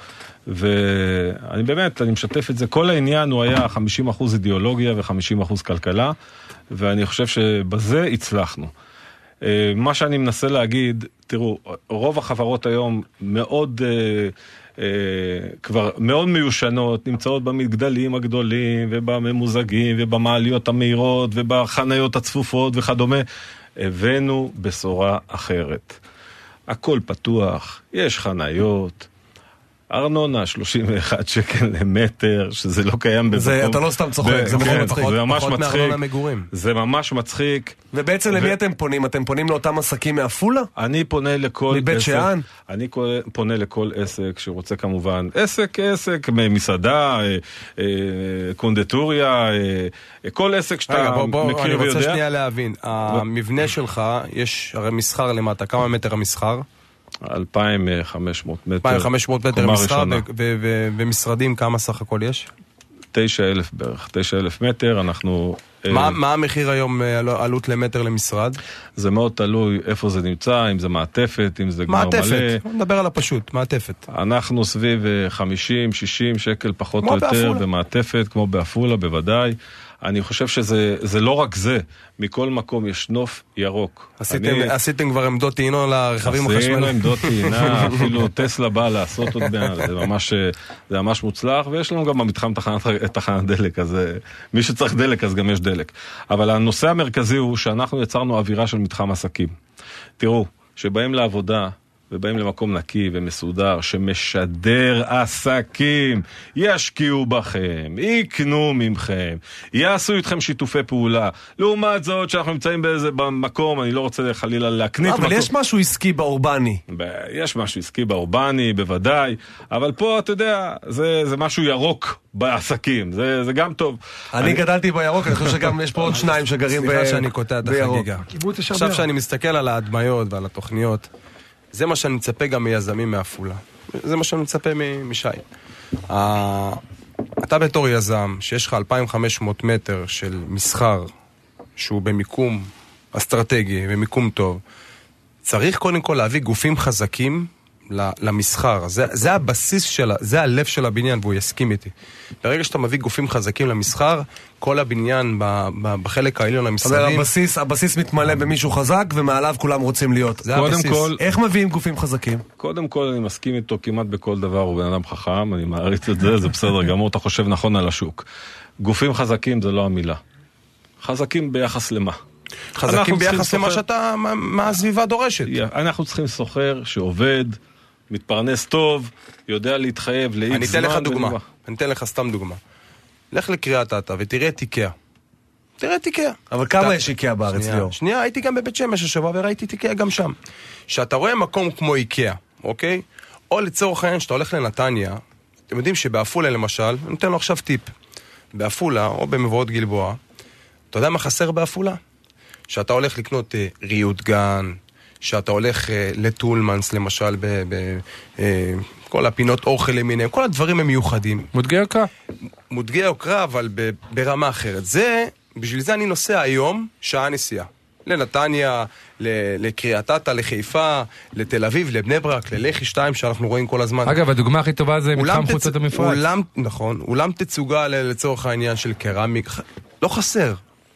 ואני באמת, אני משתף את זה, כל העניין הוא היה 50% אידיאולוגיה ו-50% כלכלה, ואני חושב שבזה הצלחנו. אה, מה שאני מנסה להגיד, תראו, רוב החברות היום מאוד, אה, אה, כבר מאוד מיושנות, נמצאות במגדלים הגדולים ובממוזגים ובמעליות המהירות ובחניות הצפופות וכדומה. הבאנו בשורה אחרת. הכל פתוח, יש חניות. ארנונה 31 שקל למטר, שזה לא קיים במקום. זה- אתה לא סתם צוחק, ב- זה כן, מצחיק. זה ממש פחות מצחיק. מארנונה מגורים. זה ממש מצחיק. ובעצם למי ו- אתם פונים? אתם פונים לאותם עסקים מעפולה? אני פונה לכל מבית עסק, שאן? אני פונה לכל עסק שרוצה כמובן, עסק עסק, מסעדה, אה, אה, קונדטוריה, אה, כל עסק שאתה רגע, בוא, בוא, אני מכיר רוצה ויודע. שנייה להבין. המבנה שלך, יש הרי מסחר למטה, כמה מטר המסחר? 2,500 מטר. 2,500 מטר ו- ומשרדים, כמה סך הכל יש? 9,000 בערך, 9,000 מטר, אנחנו... אה, מה מה המחיר היום, אה, עלו- עלות למטר למשרד? זה מאוד תלוי איפה זה נמצא, אם זה מעטפת, אם זה גמר מלא. מעטפת, נדבר על הפשוט, מעטפת. אנחנו סביב אה, 50, 60 שקל פחות או יותר בעפולה. במעטפת, כמו בעפולה בוודאי. אני חושב שזה זה לא רק זה, מכל מקום יש נוף ירוק. עשיתם, אני- עשיתם כבר עמדות טעינו לרכבים עשינו החשמליים? עמדות טעינה, [laughs] אפילו טסלה באה לעשות עוד מעט, זה ממש, זה ממש מוצלח, ויש לנו גם במתחם תחנת, תחנת דלק, אז אה, מי שצריך דלק אז גם יש דלק. אבל הנושא המרכזי הוא שאנחנו יצרנו אווירה של מתחם עסקים. תראו, שבאים לעבודה ובאים למקום נקי ומסודר שמשדר עסקים, ישקיעו בכם, יקנו ממכם, יעשו איתכם שיתופי פעולה. לעומת זאת שאנחנו נמצאים באיזה במקום, אני לא רוצה חלילה להקנית אבל מקום. יש משהו עסקי באורבני. יש משהו עסקי באורבני, בוודאי, אבל פה, אתה יודע, זה, זה משהו ירוק בעסקים, זה, זה גם טוב. אני גדלתי בירוק, אני חושב שגם יש פה עוד שניים שגרים ב- סליחה שאני קוטע את בירוק. החגיגה. עכשיו. שאני מסתכל על ההדמיות ועל התוכניות, זה מה שאני מצפה גם מיזמים מעפולה. זה מה שאני מצפה משי. אתה בתור יזם, שיש לך 2,500 מטר של מסחר, שהוא במיקום אסטרטגי, במיקום טוב, צריך קודם כל להביא גופים חזקים למסחר. זה, זה הבסיס של, ה- זה הלב של הבניין, והוא יסכים איתי. ברגע שאתה מביא גופים חזקים למסחר, כל הבניין ב, ב, בחלק העליון זאת אומרת, הבסיס, הבסיס מתמלא במישהו חזק, ומעליו כולם רוצים להיות. זה קודם הבסיס. כל, איך מביאים גופים חזקים? קודם כל אני מסכים איתו כמעט בכל דבר, הוא בן אדם חכם, אני מעריץ את זה, זה בסדר גמור, אתה חושב נכון על השוק. גופים חזקים זה לא המילה. חזקים ביחס למה? חזקים ביחס למה שאתה, מה הסביבה דורשת. אנחנו צריכים סוחר שעובד, מתפרנס טוב, יודע להתחייב לאיקס אני זמן. אתן לך דוגמה, ונגמר. אני אתן לך סתם דוגמה. לך לקריית אתא ותראה את איקאה. תראה את איקאה. אבל כמה אתה- יש איקאה בארץ, שנייה, ליאור? שנייה, הייתי גם בבית שמש השבוע וראיתי את איקאה גם שם. כשאתה רואה מקום כמו איקאה, אוקיי? או לצורך העניין שאתה הולך לנתניה, אתם יודעים שבעפולה למשל, אני נותן לו עכשיו טיפ. בעפולה או במבואות גלבוע, אתה יודע מה חסר בעפולה? שאתה הולך לקנות אה, ריהוט גן, שאתה הולך אה, לטולמנס למשל, ב, ב, אה, הפינות אוכל למיניהם, כל הדברים הם מיוחדים. מודגי יוקרה. מותגי יוקרה, אבל ברמה אחרת. זה בשביל זה אני נוסע היום שעה נסיעה. לנתניה, לקריית אתא, לחיפה, לתל אביב, לבני ברק, ללח"י 2 שאנחנו רואים כל הזמן. אגב, הדוגמה הכי טובה זה מתחם אולם חוצות תצ- המפרץ. אולם, נכון, אולם תצוגה לצורך העניין של קרמיק, לא חסר,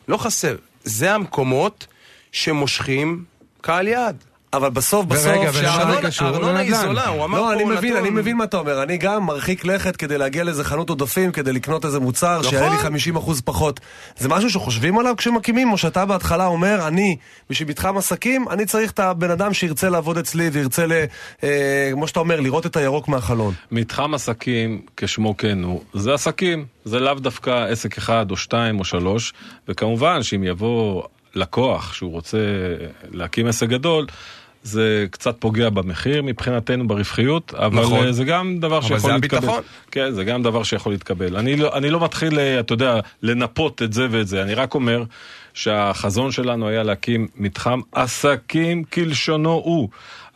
לא חסר. זה המקומות שמושכים קהל יעד. אבל בסוף, בסוף, ורגע, שהארנונה- הארנונה היא לנדל"ן? זולה, הוא אמר לא, פה אני מבין, נתון. אני מבין מה אתה אומר. אני גם מרחיק לכת כדי להגיע לאיזה חנות עודפים, כדי לקנות איזה מוצר, נכון. שיהיה לי 50% פחות. זה משהו שחושבים עליו כשמקימים, או שאתה בהתחלה אומר, אני, בשביל מתחם עסקים, אני צריך את הבן אדם שירצה לעבוד אצלי וירצה, ל, אה, כמו שאתה אומר, לראות את הירוק מהחלון. מתחם עסקים, כשמו כן הוא, זה עסקים. זה לאו דווקא עסק אחד או שתיים או שלוש, וכמובן שאם יבוא לקוח שהוא רוצה להקים עסק גדול, זה קצת פוגע במחיר מבחינתנו ברווחיות, אבל נכון. נכון. זה גם דבר אבל שיכול זה להתקבל. הביטחון. כן, זה גם דבר שיכול להתקבל. אני לא, אני לא מתחיל, אה, אתה יודע, לנפות את זה ואת זה, אני רק אומר שהחזון שלנו היה להקים מתחם עסקים כלשונו הוא.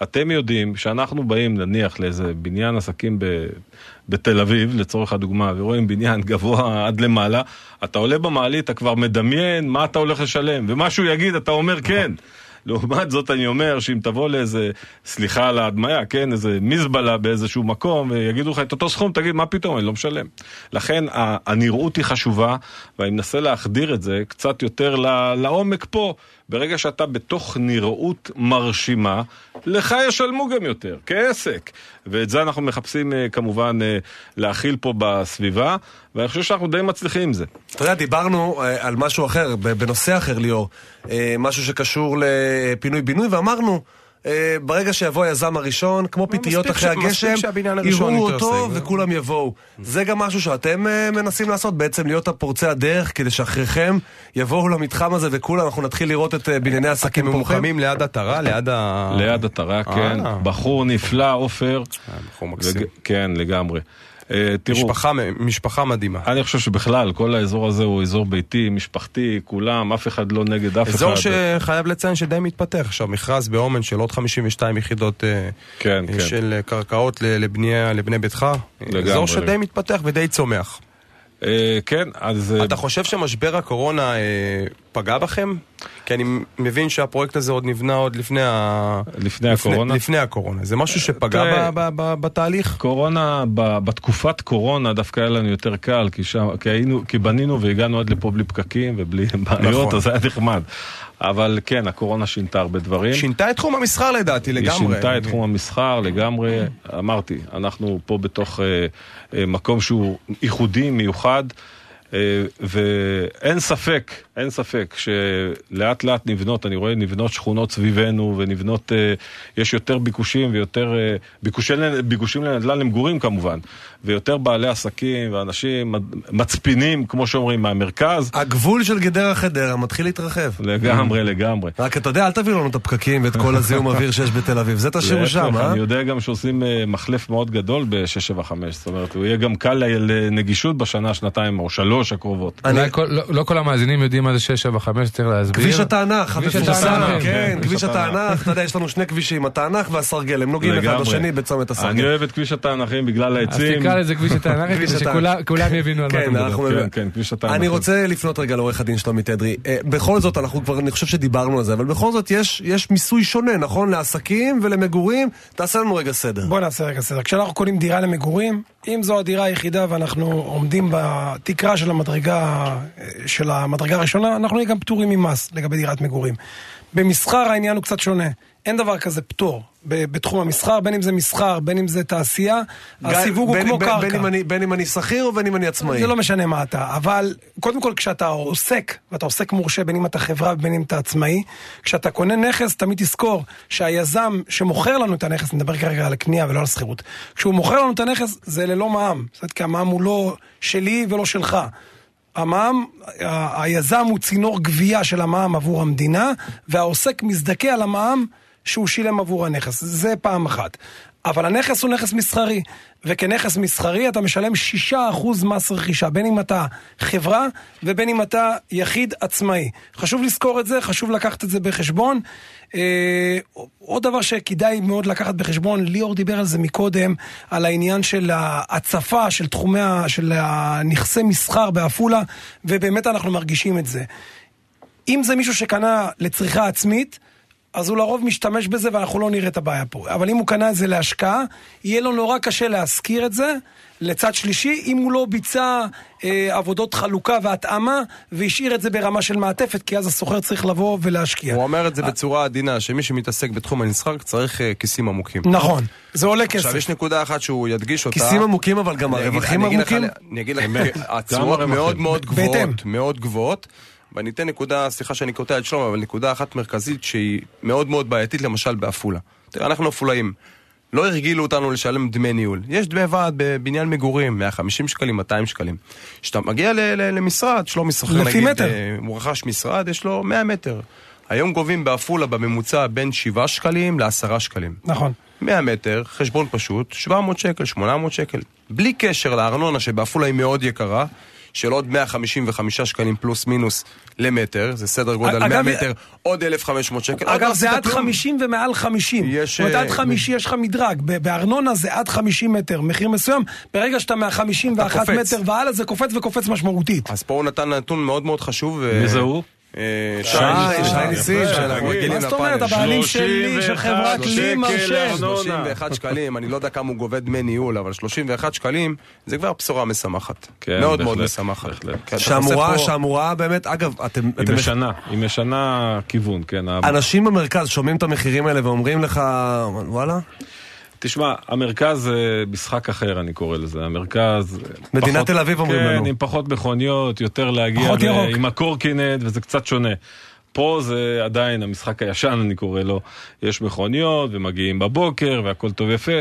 אתם יודעים שאנחנו באים נניח לאיזה בניין עסקים ב... בתל אביב, לצורך הדוגמה, ורואים בניין גבוה עד למעלה, אתה עולה במעלית, אתה כבר מדמיין מה אתה הולך לשלם, ומה שהוא יגיד, אתה אומר כן. לעומת זאת אני אומר שאם תבוא לאיזה, סליחה על ההדמיה, כן, איזה מזבלה באיזשהו מקום, ויגידו לך את אותו סכום, תגיד, מה פתאום, אני לא משלם. לכן הנראות היא חשובה, ואני מנסה להחדיר את זה קצת יותר לעומק פה. ברגע שאתה בתוך נראות מרשימה, לך ישלמו גם יותר, כעסק. ואת זה אנחנו מחפשים אה, כמובן אה, להכיל פה בסביבה, ואני חושב שאנחנו די מצליחים עם זה. אתה יודע, דיברנו אה, על משהו אחר, בנושא אחר, ליאור. משהו שקשור לפינוי-בינוי, ואמרנו, ברגע שיבוא היזם הראשון, כמו פטריות מספיק אחרי הגשם, יראו אותו וכולם יבואו. זה גם משהו שאתם אה, מנסים לעשות, בעצם להיות הפורצי הדרך, כדי שאחריכם יבואו למתחם הזה וכולם, אנחנו נתחיל לראות את אה, בנייני העסקים אתם ממוקמים. ליד עטרה, ליד ה... ליד עטרה, כן. אה. בחור נפלא, עופר. בחור מקסים. כן, לגמרי. אה, תראו, משפחה, משפחה מדהימה. אני חושב שבכלל, כל האזור הזה הוא אזור ביתי, משפחתי, כולם, אף אחד לא נגד אף אזור אחד. שחייב לציין שדי מתפתח עכשיו, מכרז באומן של עוד 52 יחידות אה, כן, אה, כן. של אה, קרקעות ל- לבנייה, לבני ביתך. לגמרי. אזור שדי מתפתח ודי צומח. אה, כן, אז... אתה חושב שמשבר הקורונה אה, פגע בכם? כי אני מבין שהפרויקט הזה עוד נבנה עוד לפני ה... לפני הקורונה? לפני הקורונה. זה משהו שפגע ב- ב- ב- בתהליך? קורונה, ב- בתקופת קורונה דווקא היה לנו יותר קל, כי, שם, כי, היינו, כי בנינו והגענו עד לפה בלי פקקים ובלי בעיות, נכון. אז היה נחמד. אבל כן, הקורונה שינתה הרבה דברים. שינתה את תחום המסחר לדעתי לגמרי. היא שינתה את תחום המסחר לגמרי, אמרתי, אנחנו פה בתוך אה, אה, מקום שהוא ייחודי, מיוחד, ואין ספק, אין ספק שלאט לאט נבנות, אני רואה נבנות שכונות סביבנו ונבנות, אה, יש יותר ביקושים ויותר, אה, ביקושי, ביקושים לנדל"ן למגורים כמובן, ויותר בעלי עסקים ואנשים מצפינים, כמו שאומרים, מהמרכז. הגבול של גדרה חדרה מתחיל להתרחב. לגמרי, לגמרי. רק אתה יודע, אל תביאו לנו את הפקקים ואת כל הזיהום [laughs] אוויר שיש בתל אביב, זה תשאירו שם, אה? אני יודע גם שעושים אה, מחלף מאוד גדול ב-675, זאת אומרת, הוא יהיה גם קל לנגישות בשנה, שנתיים או שלוש הקרובות. אני- כל- לא לא כל המאזינים יודעים מה זה 675, צריך להסביר. כביש התענך, המפורסם, כן, כן, כביש התענך, אתה יודע, יש לנו שני כבישים, התענך והסרגל, הם נוגעים אחד. בשני בצומת אני הסרגל. אוהב את כביש התענכים בגלל אז העצים. תקרא לזה כביש התענך, כדי. שכולם יבינו על מה אתה כן, מדבר. אנחנו כן, מבין. כן, כביש התענכים. אני רוצה לפנות רגע לעורך הדין שלומי תדרי. אה, בכל זאת, אנחנו כבר, אני חושב שדיברנו על זה, אבל בכל זאת יש יש מיסוי שונה, נכון? לעסקים ולמגורים. תעשה לנו רגע סדר. בוא נעשה רגע סדר. כשאנחנו קונים דירה למגורים, אם זו הדירה היחידה ואנחנו עומדים בתקרה של המדרגה, של המדרגה הראשונה, אנחנו נהיה גם פטורים ממס לגבי דירת מגורים. במסחר העניין הוא קצת שונה. אין דבר כזה פטור בתחום המסחר, בין אם זה מסחר, בין אם זה תעשייה, הסיווג הוא בין- כמו בין- קרקע. בין אם אני- בין אם אני שכיר ובין אם אני עצמאי. זה לא משנה מה אתה, אבל קודם כל כשאתה עוסק, ואתה עוסק מורשה, בין אם אתה חברה ובין אם אתה עצמאי, כשאתה קונה נכס, תמיד תזכור שהיזם שמוכר לנו את הנכס, נדבר כרגע על הקנייה ולא על שכירות, כשהוא מוכר לנו את הנכס זה ללא מע"מ, זאת אומרת כי המע"מ הוא לא שלי ולא שלך. המע"מ, היזם הוא צינור גבייה של המע"מ עבור המדינה, והעוסק מזדכה על המע"מ שהוא שילם עבור הנכס. זה פעם אחת. אבל הנכס הוא נכס מסחרי, וכנכס מסחרי אתה משלם 6% מס רכישה, בין אם אתה חברה ובין אם אתה יחיד עצמאי. חשוב לזכור את זה, חשוב לקחת את זה בחשבון. אה, עוד דבר שכדאי מאוד לקחת בחשבון, ליאור דיבר על זה מקודם, על העניין של ההצפה של תחומי, של הנכסי מסחר בעפולה, ובאמת אנחנו מרגישים את זה. אם זה מישהו שקנה לצריכה עצמית, אז הוא לרוב משתמש בזה ואנחנו לא נראה את הבעיה פה. אבל אם הוא קנה את זה להשקעה, יהיה לו נורא קשה להשכיר את זה לצד שלישי, אם הוא לא ביצע אה, עבודות חלוקה והתאמה והשאיר את זה ברמה של מעטפת, כי אז הסוחר צריך לבוא ולהשקיע. הוא אומר את זה בצורה עדינה, שמי שמתעסק בתחום המסחר צריך אה, כיסים עמוקים. נכון, זה עולה כסף. עכשיו, יש נקודה אחת שהוא ידגיש אותה. כיסים עמוקים, אבל גם הרווחים עמוקים? אני אגיד לך, [laughs] התשואות הרווחים. מאוד מאוד גבוהות. מאוד גבוהות. ואני אתן נקודה, סליחה שאני קוטע את שלום, אבל נקודה אחת מרכזית שהיא מאוד מאוד בעייתית, למשל בעפולה. תראה, אנחנו עפולאים. לא הרגילו אותנו לשלם דמי ניהול. יש דמי ועד בבניין מגורים, 150 שקלים, 200 שקלים. כשאתה מגיע ל- ל- למשרד, יש לו משרד, לפי נגיד, מטר. אה, הוא רכש משרד, יש לו 100 מטר. היום גובים בעפולה בממוצע בין 7 שקלים ל-10 שקלים. נכון. 100 מטר, חשבון פשוט, 700 שקל, 800 שקל. בלי קשר לארנונה שבעפולה היא מאוד יקרה, של עוד 155 שקלים פלוס מינוס למטר, זה סדר גודל אגב, 100 מטר, עוד 1,500 שקל. אגב, זה עד כלום. 50 ומעל 50. יש, זאת אומרת, עד אה, 50 יש לך מדרג. ב- בארנונה זה עד 50 מטר, מחיר מסוים. ברגע שאתה מה-51 אתה קופץ. מטר והלאה, זה קופץ וקופץ משמעותית. אז פה הוא נתן נתון מאוד מאוד חשוב. מי זה הוא? אה, שי, שי ניסים, מה זאת אומרת. הבעלים שלי, של 31 חברת לי. לארנונה. 31 שקלים, אני לא יודע כמה הוא גובה דמי ניהול, אבל 31 שקלים זה כבר בשורה משמחת. כן, מאוד מאוד משמחת. כן, שאמורה, באמת, אגב, אתם... היא משנה, היא משנה כיוון, כן. אנשים במרכז שומעים את המחירים האלה ואומרים לך, וואלה, תשמע, המרכז זה משחק אחר, אני קורא לזה. המרכז... מדינת פחות- תל אביב אומרים כן, לנו. עם פחות מכוניות, יותר להגיע פחות ירוק. עם הקורקינט, וזה קצת שונה. פה זה עדיין המשחק הישן, אני קורא לו. יש מכוניות, ומגיעים בבוקר, והכל טוב ויפה.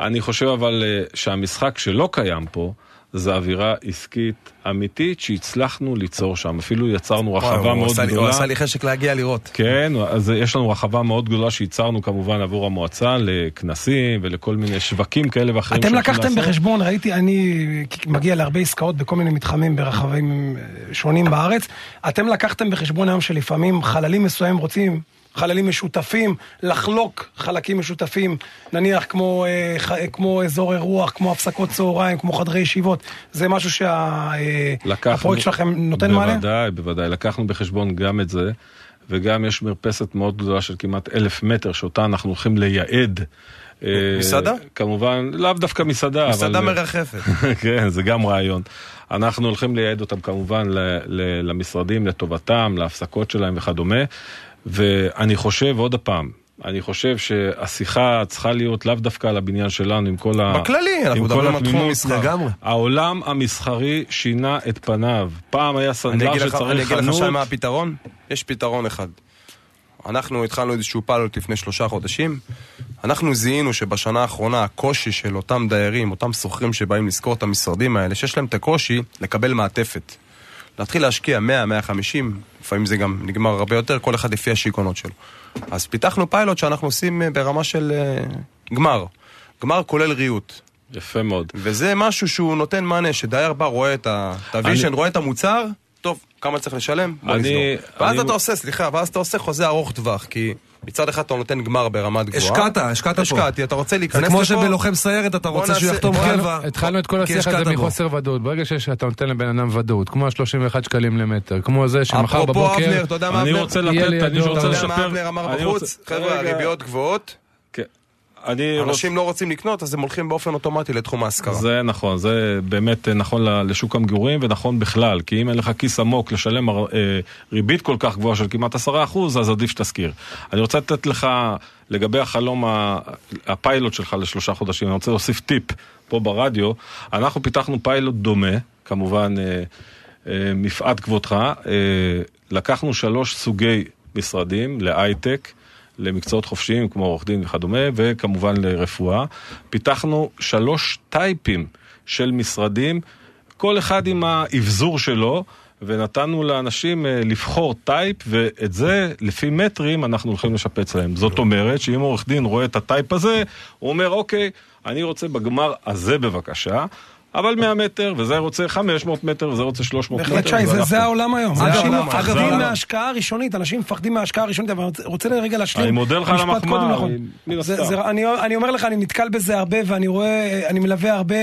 אני חושב אבל אה, שהמשחק שלא קיים פה, זה אווירה עסקית אמיתית שהצלחנו ליצור שם. אפילו יצרנו רחבה הוא מאוד לי- גדולה. הוא עשה לי חשק להגיע לראות. כן, אז יש לנו רחבה מאוד גדולה שייצרנו כמובן עבור המועצה לכנסים ולכל מיני שווקים כאלה ואחרים. אתם לקחתם לעשות. בחשבון, ראיתי, אני מגיע להרבה עסקאות בכל מיני מתחמים ברחבים אה, שונים בארץ, אתם לקחתם בחשבון היום שלפעמים חללים מסוימים רוצים, חללים משותפים, לחלוק חלקים משותפים, נניח כמו, אה, ח- כמו אזור אירוח, כמו הפסקות צהריים, כמו חדרי ישיבות, זה משהו לקחנו- שהפרויקט שלכם נותן מענה? בוודאי, בוודאי. לקחנו בחשבון גם את זה, וגם יש מרפסת מאוד גדולה של כמעט אלף מטר, שאותה אנחנו הולכים לייעד. אה, מסעדה? כמובן, לאו דווקא מסעדה, מסעדה אבל... מרחפת. [laughs] כן, זה גם רעיון. אנחנו הולכים לייעד אותם כמובן ל- ל- למשרדים, לטובתם, להפסקות שלהם וכדומה. ואני חושב, עוד פעם, אני חושב שהשיחה צריכה להיות לאו דווקא על הבניין שלנו, עם כל ה... בכללי, אנחנו מדברים על תחום. המסחר. לגמרי. העולם המסחרי שינה את פניו. פעם היה סנדלר אגיד לך, אני שצריך אגיד לך חנות. שי מה הפתרון? יש פתרון אחד. אנחנו התחלנו איזשהו פיילוט לפני שלושה חודשים. אנחנו זיהינו שבשנה האחרונה הקושי של אותם דיירים, אותם שוכרים שבאים לשכור את המשרדים האלה, שיש להם את הקושי לקבל מעטפת. להתחיל להשקיע 100, 150, לפעמים זה גם נגמר הרבה יותר, כל אחד לפי השיגעונות שלו. אז פיתחנו פיילוט שאנחנו עושים אה, ברמה של אה, גמר. גמר כולל ריהוט. יפה מאוד. וזה משהו שהוא נותן מענה, שדייר בא, רואה את ה- את ה vision, אני- רואה את המוצר, טוב, כמה צריך לשלם? בוא אני- נסגור. ואז אני- אתה עושה, סליחה, ואז אתה עושה חוזה ארוך טווח, כי מצד אחד אתה נותן גמר ברמה גבוהה. השקעת, השקעת פה. השקעתי, אתה רוצה זה להיכנס כמו לפה, שבלוחם סיירת אתה רוצה שהוא יחתום קבע. התחלנו את כל השיח הזה. מחוסר ודאות. ברגע שאתה נותן לבן אדם ודאות, כמו ה-31 שקלים למטר, כמו זה שמחר אפרופו בבוקר... אבנר, אתה יודע מה אני אבנר? רוצה יהיה לתת, אני רוצה אתה יודע לשפר. מה אבנר אמר אני בחוץ? רוצה- חבר'ה. הריביות גבוהות. אני. אנשים לא רוצים לקנות, אז הם הולכים באופן אוטומטי לתחום ההשכרה. זה נכון, זה באמת נכון ל- לשוק המגורים ונכון בכלל, כי אם אין לך כיס עמוק לשלם אה, ריבית כל כך גבוהה של כמעט 10%, אז עדיף שתשכיר. אני רוצה לתת לך, לגבי החלום, הפיילוט שלך לשלושה חודשים, אני רוצה להוסיף טיפ פה ברדיו. אנחנו פיתחנו פיילוט דומה, כמובן אה, אה, מפאת כבודך, אה, לקחנו שלוש סוגי משרדים להייטק. למקצועות חופשיים כמו עורך דין וכדומה, וכמובן לרפואה. פיתחנו שלוש טייפים של משרדים, כל אחד עם האבזור שלו, ונתנו לאנשים אה, לבחור טייפ, ואת זה, לפי מטרים, אנחנו הולכים לשפץ להם. זאת אומרת שאם עורך דין רואה את הטייפ הזה, הוא אומר, אוקיי, אני רוצה בגמר הזה בבקשה. אבל 100 מטר, וזה רוצה 500 מטר, וזה רוצה 300 מטר. בהחלט שי, זה- העולם היום. אנשים מפחדים. מההשקעה הראשונית, אנשים מפחדים מההשקעה הראשונית, אבל אני רוצה רגע להשלים. אני מודה לך על המחמאה, נכון. אני- מן הסתם. אני אומר לך, אני נתקל בזה הרבה, ואני רואה, אני מלווה הרבה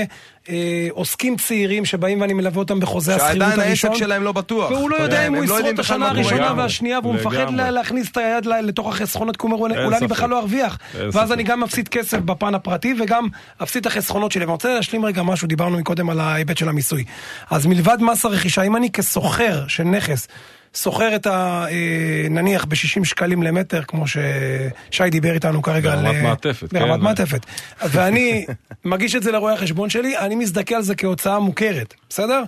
אה, עוסקים צעירים שבאים ואני מלווה אותם בחוזה השכירות שעדיין הראשון. העסק שלהם לא בטוח. והוא לא יודע אם הם הוא לא ישרוד את השנה. הראשונה לגמרי, והשנייה, והוא מפחד להכניס את היד לתוך החסכונות, כי הוא אומר, אולי אני. בכלל לא ארוויח. ואז. אני גם מפסיד כסף בפן הפרטי וגם אפסיד את החסכונות שלי. ואני רוצה להשלים רגע משהו, דיברנו מקודם על ההיבט של המיסוי. אז מלבד מס הרכישה, אם אני כסוחר של נכס, סוחר את ה... אה, נניח ב-60 שקלים למטר, כמו ששי דיבר איתנו כרגע. ברמת על, אה, מעטפת, ברמת כן. מעטפת. ואני מגיש את זה לרואה החשבון שלי, אני מזדכה על זה כהוצאה מוכרת, בסדר?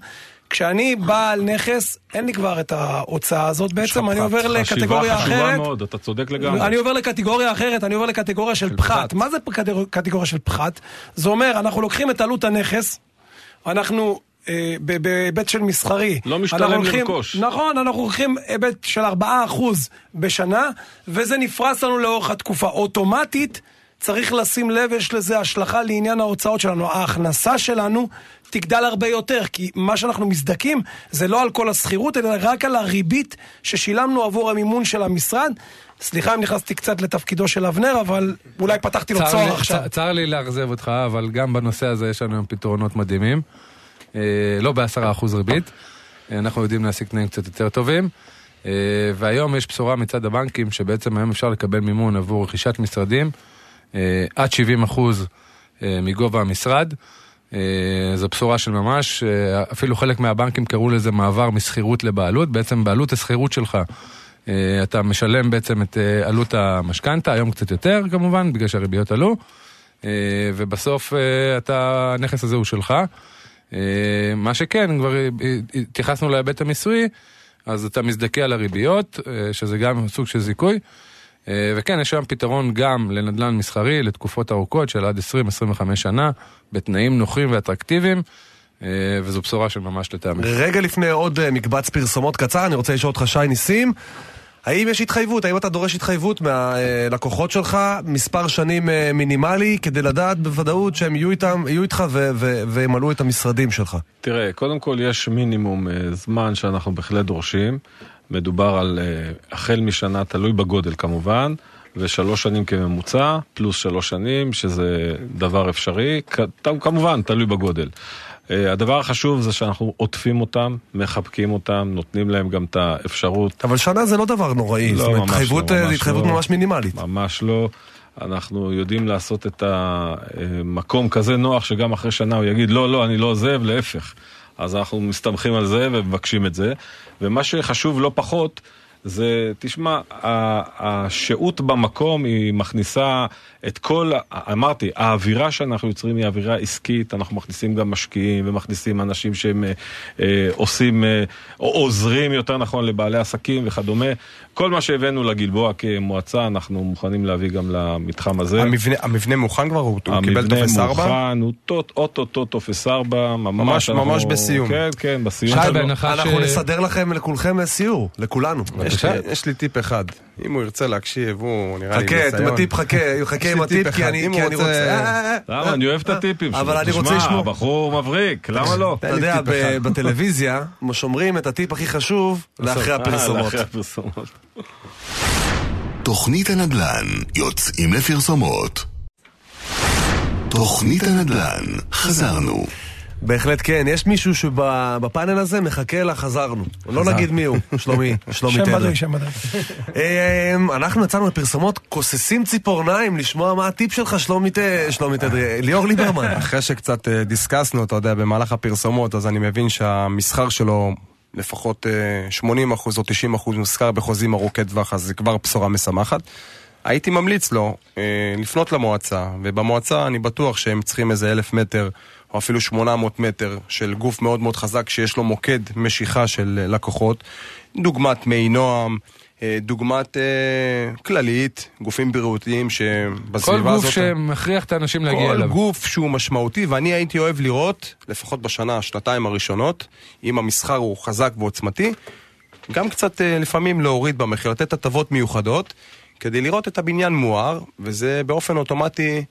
כשאני בעל נכס, אין לי כבר את ההוצאה הזאת בעצם, אני עובר לקטגוריה חשיבה חשובה אחרת. מאוד, אתה צודק לגמרי. אני עובר לקטגוריה אחרת, אני עובר לקטגוריה של פחת. מה זה קטגור- קטגוריה של פחת? זה אומר, אנחנו לוקחים את עלות הנכס, אנחנו... אה, בהיבט של מסחרי. לא משתלם לרכוש. נכון, אנחנו לוקחים היבט של 4% בשנה, וזה נפרס לנו לאורך התקופה. אוטומטית, צריך לשים לב, יש לזה השלכה לעניין ההוצאות שלנו. ההכנסה שלנו תגדל הרבה יותר, כי מה שאנחנו מזדכים זה לא על כל השכירות, אלא רק על הריבית ששילמנו עבור המימון של המשרד. סליחה אם נכנסתי קצת לתפקידו של אבנר, אבל אולי פתחתי לו צוהר לי- עכשיו. צר לי לאכזב אותך, אבל גם בנושא הזה יש לנו היום פתרונות מדהימים. אה, לא בעשרה אחוז ריבית, אה, אנחנו יודעים להשיג תנאים קצת יותר טובים. אה, והיום יש בשורה מצד הבנקים, שבעצם היום אפשר לקבל מימון עבור רכישת משרדים, עד 70 אחוז מגובה המשרד. זו בשורה של ממש, אפילו חלק מהבנקים קראו לזה מעבר משכירות לבעלות, בעצם בעלות השכירות שלך. אתה משלם בעצם את עלות המשכנתה, היום קצת יותר כמובן, בגלל שהריביות עלו, ובסוף אתה, הנכס הזה הוא שלך. אה, מה שכן, כבר אה, אה, התייחסנו להיבט המיסויי, אז אתה מזדכה על הריביות, שזה גם סוג של זיכוי. וכן, יש היום פתרון גם לנדל"ן מסחרי לתקופות ארוכות של עד 20-25 שנה, בתנאים נוחים ואטרקטיביים, וזו בשורה של ממש לטעמי. רגע לפני עוד מקבץ פרסומות קצר, אני רוצה לשאול אותך, שי ניסים, האם יש התחייבות, האם אתה דורש התחייבות מהלקוחות שלך, מספר שנים אה, מינימלי, כדי לדעת בוודאות שהם יהיו איתם, יהיו איתך וימלאו את המשרדים שלך? תראה, קודם כל יש מינימום אה, זמן שאנחנו בהחלט דורשים. מדובר על אה, החל משנה, תלוי בגודל כמובן, ושלוש שנים כממוצע, פלוס שלוש שנים, שזה דבר אפשרי, כ- כמובן, תלוי בגודל. אה, הדבר החשוב זה שאנחנו עוטפים אותם, מחבקים אותם, נותנים להם גם את האפשרות אבל שנה זה לא דבר נוראי, לא, זאת אומרת, ממש התחייבות לא, ממש התחייבות לא. ממש מינימלית. ממש לא. אנחנו יודעים לעשות את המקום כזה נוח שגם אחרי שנה הוא יגיד לא, לא, אני לא עוזב, להפך. אז אנחנו מסתמכים על זה ומבקשים את זה. ומה שחשוב לא פחות, זה, תשמע, השהות במקום היא מכניסה את כל, אמרתי, האווירה שאנחנו יוצרים היא אווירה עסקית, אנחנו מכניסים גם משקיעים ומכניסים אנשים שהם אה, אה, עושים, אה, או עוזרים יותר נכון לבעלי עסקים וכדומה. כל מה שהבאנו לגלבוע כמועצה, אנחנו מוכנים להביא גם למתחם הזה. המבנה- המבנה מוכן כבר? הוא הוא קיבל טופס 4? המבנה מוכן, הוא טוט- אוטוטו טופס 4, ממש, ממש- אנחנו- ממש בסיום. כן, כן, בסיום. שי. בהנחה ש... אנחנו נסדר לכם, לכולכם סיור, לכולנו. יש לי- יש לי טיפ אחד. אם הוא ירצה להקשיב, הוא נראה לי חכה, עם ניסיון. הטיפ, חכה, חכה עם הטיפ, כי. אני רוצה- רוצה... אה, אה, למה? אני אוהב את הטיפים שלו. אבל אני רוצה תשמע, לשמוע. הבחור מבריק, למה לא? אתה יודע. בטלוויזיה שומרים את הטיפ הכי חשוב אה. לאחרי הפרסומות. תוכנית הנדל"ן יוצאים לפרסומות. תוכנית הנדל"ן, חזרנו. בהחלט כן, יש מישהו שבפאנל הזה מחכה לחזרנו. לא נגיד מי הוא, שלומי, [laughs] שלומי שם טלר. בדוי, שם בדוי. אנחנו יצאנו לפרסומות, כוססים ציפורניים, לשמוע מה הטיפ שלך, שלומי תדרי, ליאור ליברמן. [laughs] אחרי שקצת אה, דיסקסנו, אתה יודע, במהלך הפרסומות, אז אני מבין שהמסחר שלו לפחות אה, 80% או 90% מושכר בחוזים ארוכי טווח, אז זה כבר בשורה משמחת. הייתי ממליץ לו אה, לפנות למועצה, ובמועצה אני בטוח שהם צריכים איזה אלף מטר, או אפילו 800 מטר, של גוף מאוד מאוד חזק שיש לו מוקד משיכה של אה, לקוחות, דוגמת מי נועם, אה, דוגמת אה, כללית, גופים בריאותיים כל שבסביבה הזאת... גוף שמכריח את האנשים להגיע כל אליו. גוף שהוא משמעותי, ואני הייתי אוהב לראות, לפחות בשנה, שנתיים הראשונות, אם המסחר הוא חזק ועוצמתי, גם קצת אה, לפעמים להוריד במחיר, לתת הטבות מיוחדות, כדי לראות את הבניין מואר, וזה באופן אוטומטי,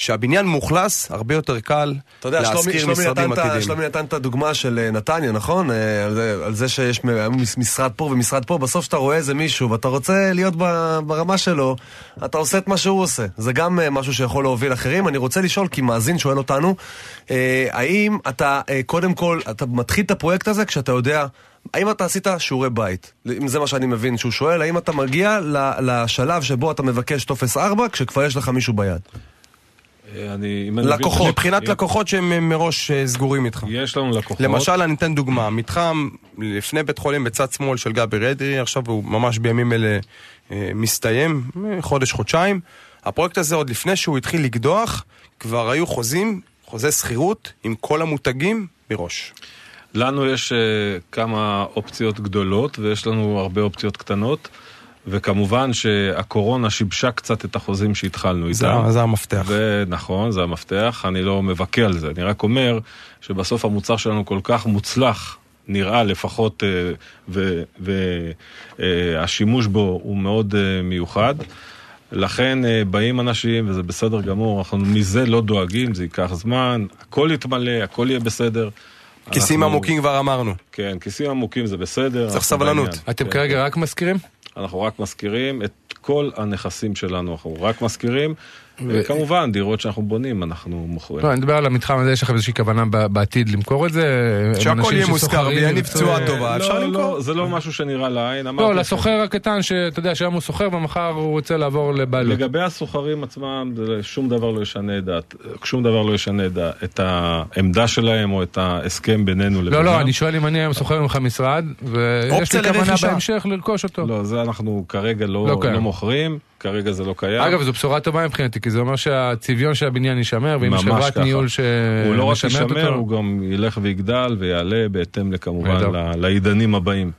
שהבניין מאוכלס, הרבה יותר קל יודע, להשכיר שלומי, משרדים עתידיים. שלומי נתן את הדוגמה של אה, נתניה, נכון? אה, על זה, על זה שיש משרד פה ומשרד פה, בסוף שאתה רואה איזה מישהו ואתה רוצה להיות ברמה שלו, אתה עושה את מה שהוא עושה. זה גם אה, משהו שיכול להוביל אחרים. אני רוצה לשאול, כי מאזין שואל אותנו, האם אתה, קודם כל, אתה מתחיל את הפרויקט הזה כשאתה יודע... האם אתה עשית שיעורי בית? אם זה מה שאני מבין שהוא שואל, האם אתה מגיע לשלב שבו אתה מבקש טופס 4 כשכבר יש לך מישהו ביד? אה, אני... לקוחות. מבחינת לקוחות שהם אה, מראש אה, סגורים איתך. יש לנו לקוחות. למשל, אני אתן דוגמה, מתחם לפני בית חולים בצד שמאל של גבי אדרי, עכשיו הוא ממש בימים אלה מסתיים, חודש, חודשיים. הפרויקט הזה עוד לפני שהוא התחיל לקדוח, כבר היו חוזים, חוזי שכירות עם כל המותגים מראש. לנו יש uh, כמה אופציות גדולות ויש לנו הרבה אופציות קטנות. וכמובן שהקורונה שיבשה קצת את החוזים שהתחלנו זה, איתם. זה המפתח. ונכון, זה המפתח, אני לא מבכה על זה, אני רק אומר שבסוף המוצר שלנו כל כך מוצלח, נראה לפחות, והשימוש בו הוא מאוד אה, מיוחד. לכן אה, באים אנשים, וזה בסדר גמור, אנחנו מזה לא דואגים, זה ייקח זמן, הכל יתמלא, הכל יהיה בסדר. כיסים עמוקים כבר אמרנו. כן, כיסים עמוקים זה בסדר. צריך סבלנות. אתם כן. כרגע רק מזכירים? אנחנו רק מזכירים את כל הנכסים שלנו, אנחנו רק מזכירים. ו- כמובן, דירות שאנחנו בונים, אנחנו מוכרים. לא, אני מדבר על המתחם הזה, יש לכם איזושהי כוונה בעתיד למכור את זה? שהכל יהיה מושכר ויניב תשואה אה, טובה, אפשר לא, למכור. לא, זה לא משהו שנראה לעין. לא, לסוחר הקטן, שאתה יודע שהיום הוא סוחר ומחר הוא רוצה לעבור לבעלות. לגבי הסוחרים עצמם, שום דבר לא ישנה את דעת, שום דבר לא ישנה את העמדה שלהם או את ההסכם בינינו לבינם. לא, לא, אני שואל אם אני היום סוחר ממך משרד, ויש לי כוונה. בהמשך לרכוש אותו. לא, זה אנחנו כרגע לא לא. לא מוכרים, כרגע זה לא קיים. אגב, זו בשורה טובה מבחינתי, כי זה אומר שהצביון של הבניין יישמר, ואם יש חברת. ניהול הוא לא רק שמשמרת יישמר, אותו... הוא גם ילך ויגדל ויעלה בהתאם. ל- לעידנים הבאים.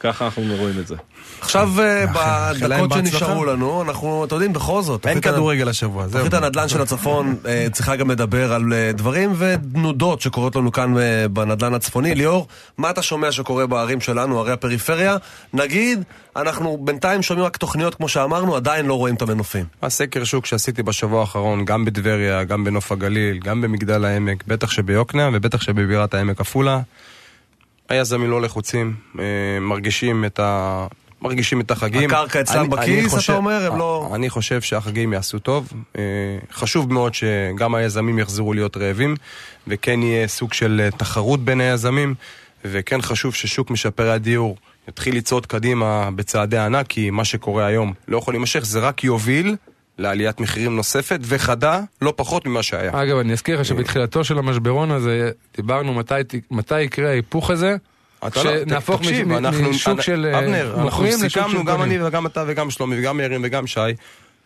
ככה אנחנו רואים את זה. עכשיו, אה, בדקות. שנשארו לנו, אנחנו, אתם יודעים, בכל זאת. אין כדורגל השבוע, זהו. תוכנית הנדל"ן של הצפון אה, צריכה גם לדבר על אה, דברים ותנודות שקורות לנו כאן בנדל"ן הצפוני. ליאור, מה אתה שומע שקורה בערים שלנו, ערי הפריפריה? נגיד, אנחנו בינתיים שומעים רק תוכניות, כמו שאמרנו, עדיין לא רואים את המנופים. הסקר שוק שעשיתי בשבוע האחרון, גם בטבריה, גם בנוף הגליל, גם במגדל העמק, בטח שביוקנעם ובטח שבבירת העמק עפולה, היזמים לא לחוצים, אה, מרגישים את ה... מרגישים את החגים. הקרקע אצלם בכיס, חושב- אתה אומר? הם לא- אני חושב שהחגים יעשו טוב. אה, חשוב מאוד שגם היזמים יחזרו להיות רעבים, וכן יהיה סוג של אה, תחרות בין היזמים, וכן חשוב ששוק משפרי הדיור יתחיל לצעוד קדימה בצעדי ענק, כי מה שקורה היום לא יכול להימשך, זה רק יוביל לעליית מחירים נוספת וחדה, לא פחות ממה שהיה. אגב, אני אזכיר לך שבתחילתו של המשברון הזה, דיברנו מתי, מתי יקרה ההיפוך הזה, אתה לא- שנהפוך משוק של אה, אבנר, אנחנו מוכרים לשוק של סיכמנו, גם קונים. אני וגם אתה וגם שלומי וגם מאירים וגם שי,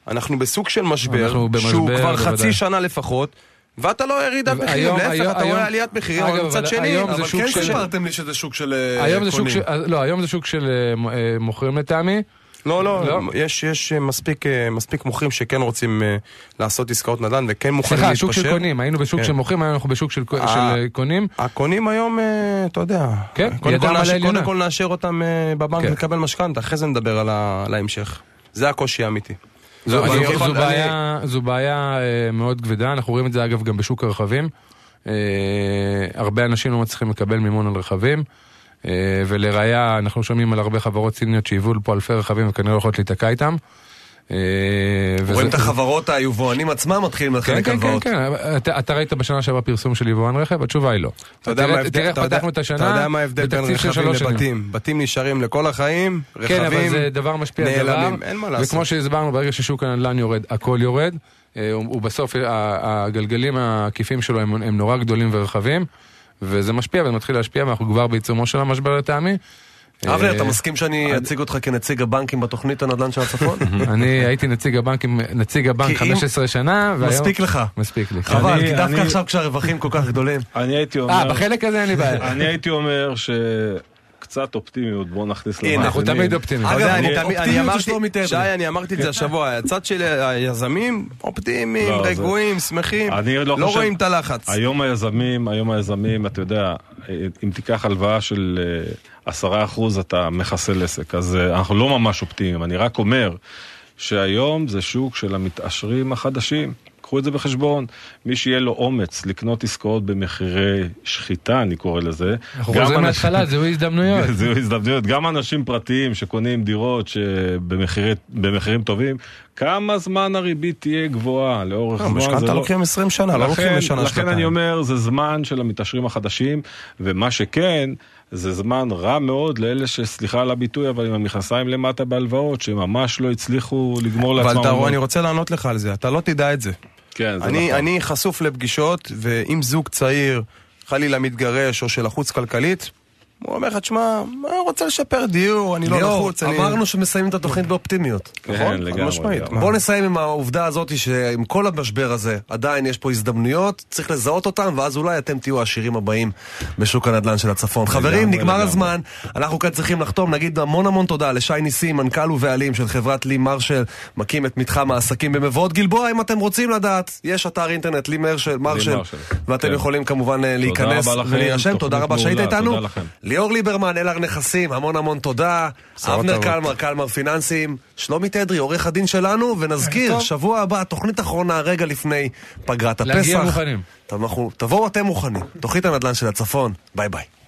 אנחנו בסוג של משבר, שהוא כבר. חצי שנה לפחות, ואתה לא ירידת מחירים, להפך, אתה רואה עליית מחירים, אבל מצד שני, אבל כן של- סיפרתם לי שזה שוק של אה, קונים. של, לא, היום זה שוק של אה, מוכרים לטעמי. לא, לא, לא? יש יש מספיק אה, מספיק מוכרים שכן רוצים אה, לעשות עסקאות נדל"ן וכן מוכנים סליחה, להתפשר. שוק של קונים, היינו בשוק כן. של מוכרים, היום אנחנו בשוק של אה. של, אה, קונים. הקונים היום, אה, אתה יודע, כן, קודם כל נאשר-. קודם כל נאשר אותם אה, בבנק כן. לקבל משכנתה, אחרי זה נדבר על ה- על ההמשך. זה הקושי האמיתי. זו, אני זו, זו, אני- בעיה, זו בעיה אה, מאוד כבדה, אנחנו רואים את זה אגב גם בשוק הרכבים. אה, הרבה אנשים לא מצליחים לקבל מימון על רכבים, אה, ולראיה אנחנו שומעים על הרבה חברות סיניות שהיוו פה אלפי רכבים וכנראה לא יכולות להיתקע איתם. אה, רואים את החברות, היבואנים עצמם מתחילים כן, לחלק כן, כן, הלוואות. כן, אתה, ראית בשנה שעברה פרסום של יבואן רכב? התשובה היא לא. אתה יודע מה ההבדל- בין רכבים. לבתים? בתים נשארים לכל החיים, רכבים כן, אבל זה דבר משפיע על דבר. נעלמים, אין מה לעשות. וכמו שהסברנו, ברגע ששוק הנדל"ן יורד, הכל יורד. אה, הוא הוא בסוף, ה- הגלגלים העקיפים שלו הם נורא גדולים ורחבים, וזה משפיע וזה מתחיל להשפיע, ואנחנו כבר בעיצומו של המשבר לטעמי. אבנר, אה, אתה מסכים שאני אציג אותך כנציג הבנקים בתוכנית הנדל"ן של הצפון? [laughs] אני הייתי נציג הבנק, עם- נציג הבנק כי אם- 15 שנה, והיום... מספיק לך. מספיק לי. חבל, כי דווקא עכשיו כשהרווחים כל כך גדולים. אני הייתי אומר... אה, בחלק הזה אין לי בעיה. אני הייתי אומר קצת אופטימיות, בואו נכניס הנה, למאזינים. אנחנו תמיד אופטימיים. אתה אגב, אופטימיות זה אמרתי, שלומי תדרי. שי, אני אמרתי את זה השבוע, הצד של היזמים, אופטימיים, לא, רגועים, שמחים, אני לא לא רואים את הלחץ. היום היזמים, היום היזמים, אתה יודע, אם תיקח הלוואה של אה, עשרה אחוז, אתה מחסל עסק. אז אה, אנחנו לא ממש אופטימיים. אני רק אומר שהיום זה שוק של המתעשרים החדשים. קחו את זה בחשבון. מי שיהיה לו אומץ לקנות עסקאות במחירי שחיטה, אני קורא לזה. אנחנו חוזרים מההתחלה, זיהוי הזדמנויות. [laughs] זיהוי הזדמנויות. גם אנשים פרטיים שקונים דירות במחירים טובים, כמה זמן הריבית תהיה גבוהה לאורך זמן? זה משכנתה לא- לוקחים 20 שנה, לא לוקחים לכן- לשנה לכן שנתיים. אני אומר, זה זמן של המתעשרים החדשים, ומה שכן, זה זמן רע מאוד לאלה שסליחה על הביטוי, אבל עם המכנסיים למטה בהלוואות, שממש לא הצליחו לגמור לעצמם. אבל אתה רואה, אני רוצה לענות לך על זה, אתה לא תדע את זה. כן, זה אני, נכון. אני חשוף לפגישות, ואם זוג צעיר חלילה מתגרש או שלחוץ כלכלית, הוא אומר לך, תשמע, אני רוצה לשפר דיור, אני לא לחוץ, אני... אמרנו שמסיימים את התוכנית באופטימיות. כן, נכון? לגמרי, משמעית. בוא נסיים עם העובדה הזאת שעם כל המשבר הזה עדיין יש פה הזדמנויות, צריך לזהות אותם ואז אולי אתם תהיו העשירים הבאים בשוק הנדל"ן של הצפון. חברים, נגמר. הזמן, אנחנו כאן צריכים לחתום, נגיד המון המון תודה לשי ניסים, מנכ"ל ובעלים של חברת לי מרשל, מקים את מתחם העסקים במבואות גלבוע, אם אתם רוצים לדעת, יש אתר אינטרנט לי מרשל. ואתם כן. יכולים כמובן אה, להיכנס ולהירשם, תודה רבה שהיית איתנו. ליאור ליברמן, אלהר נכסים, המון המון תודה. אבנר. קלמר, קלמר פיננסים, שלומי תדרי, עורך הדין שלנו, ונזכיר. שבוע הבא, תוכנית אחרונה, רגע לפני פגרת הפסח. להגיע מוכנים. תבואו אתם מוכנים. תוכנית הנדל"ן של הצפון, ביי ביי.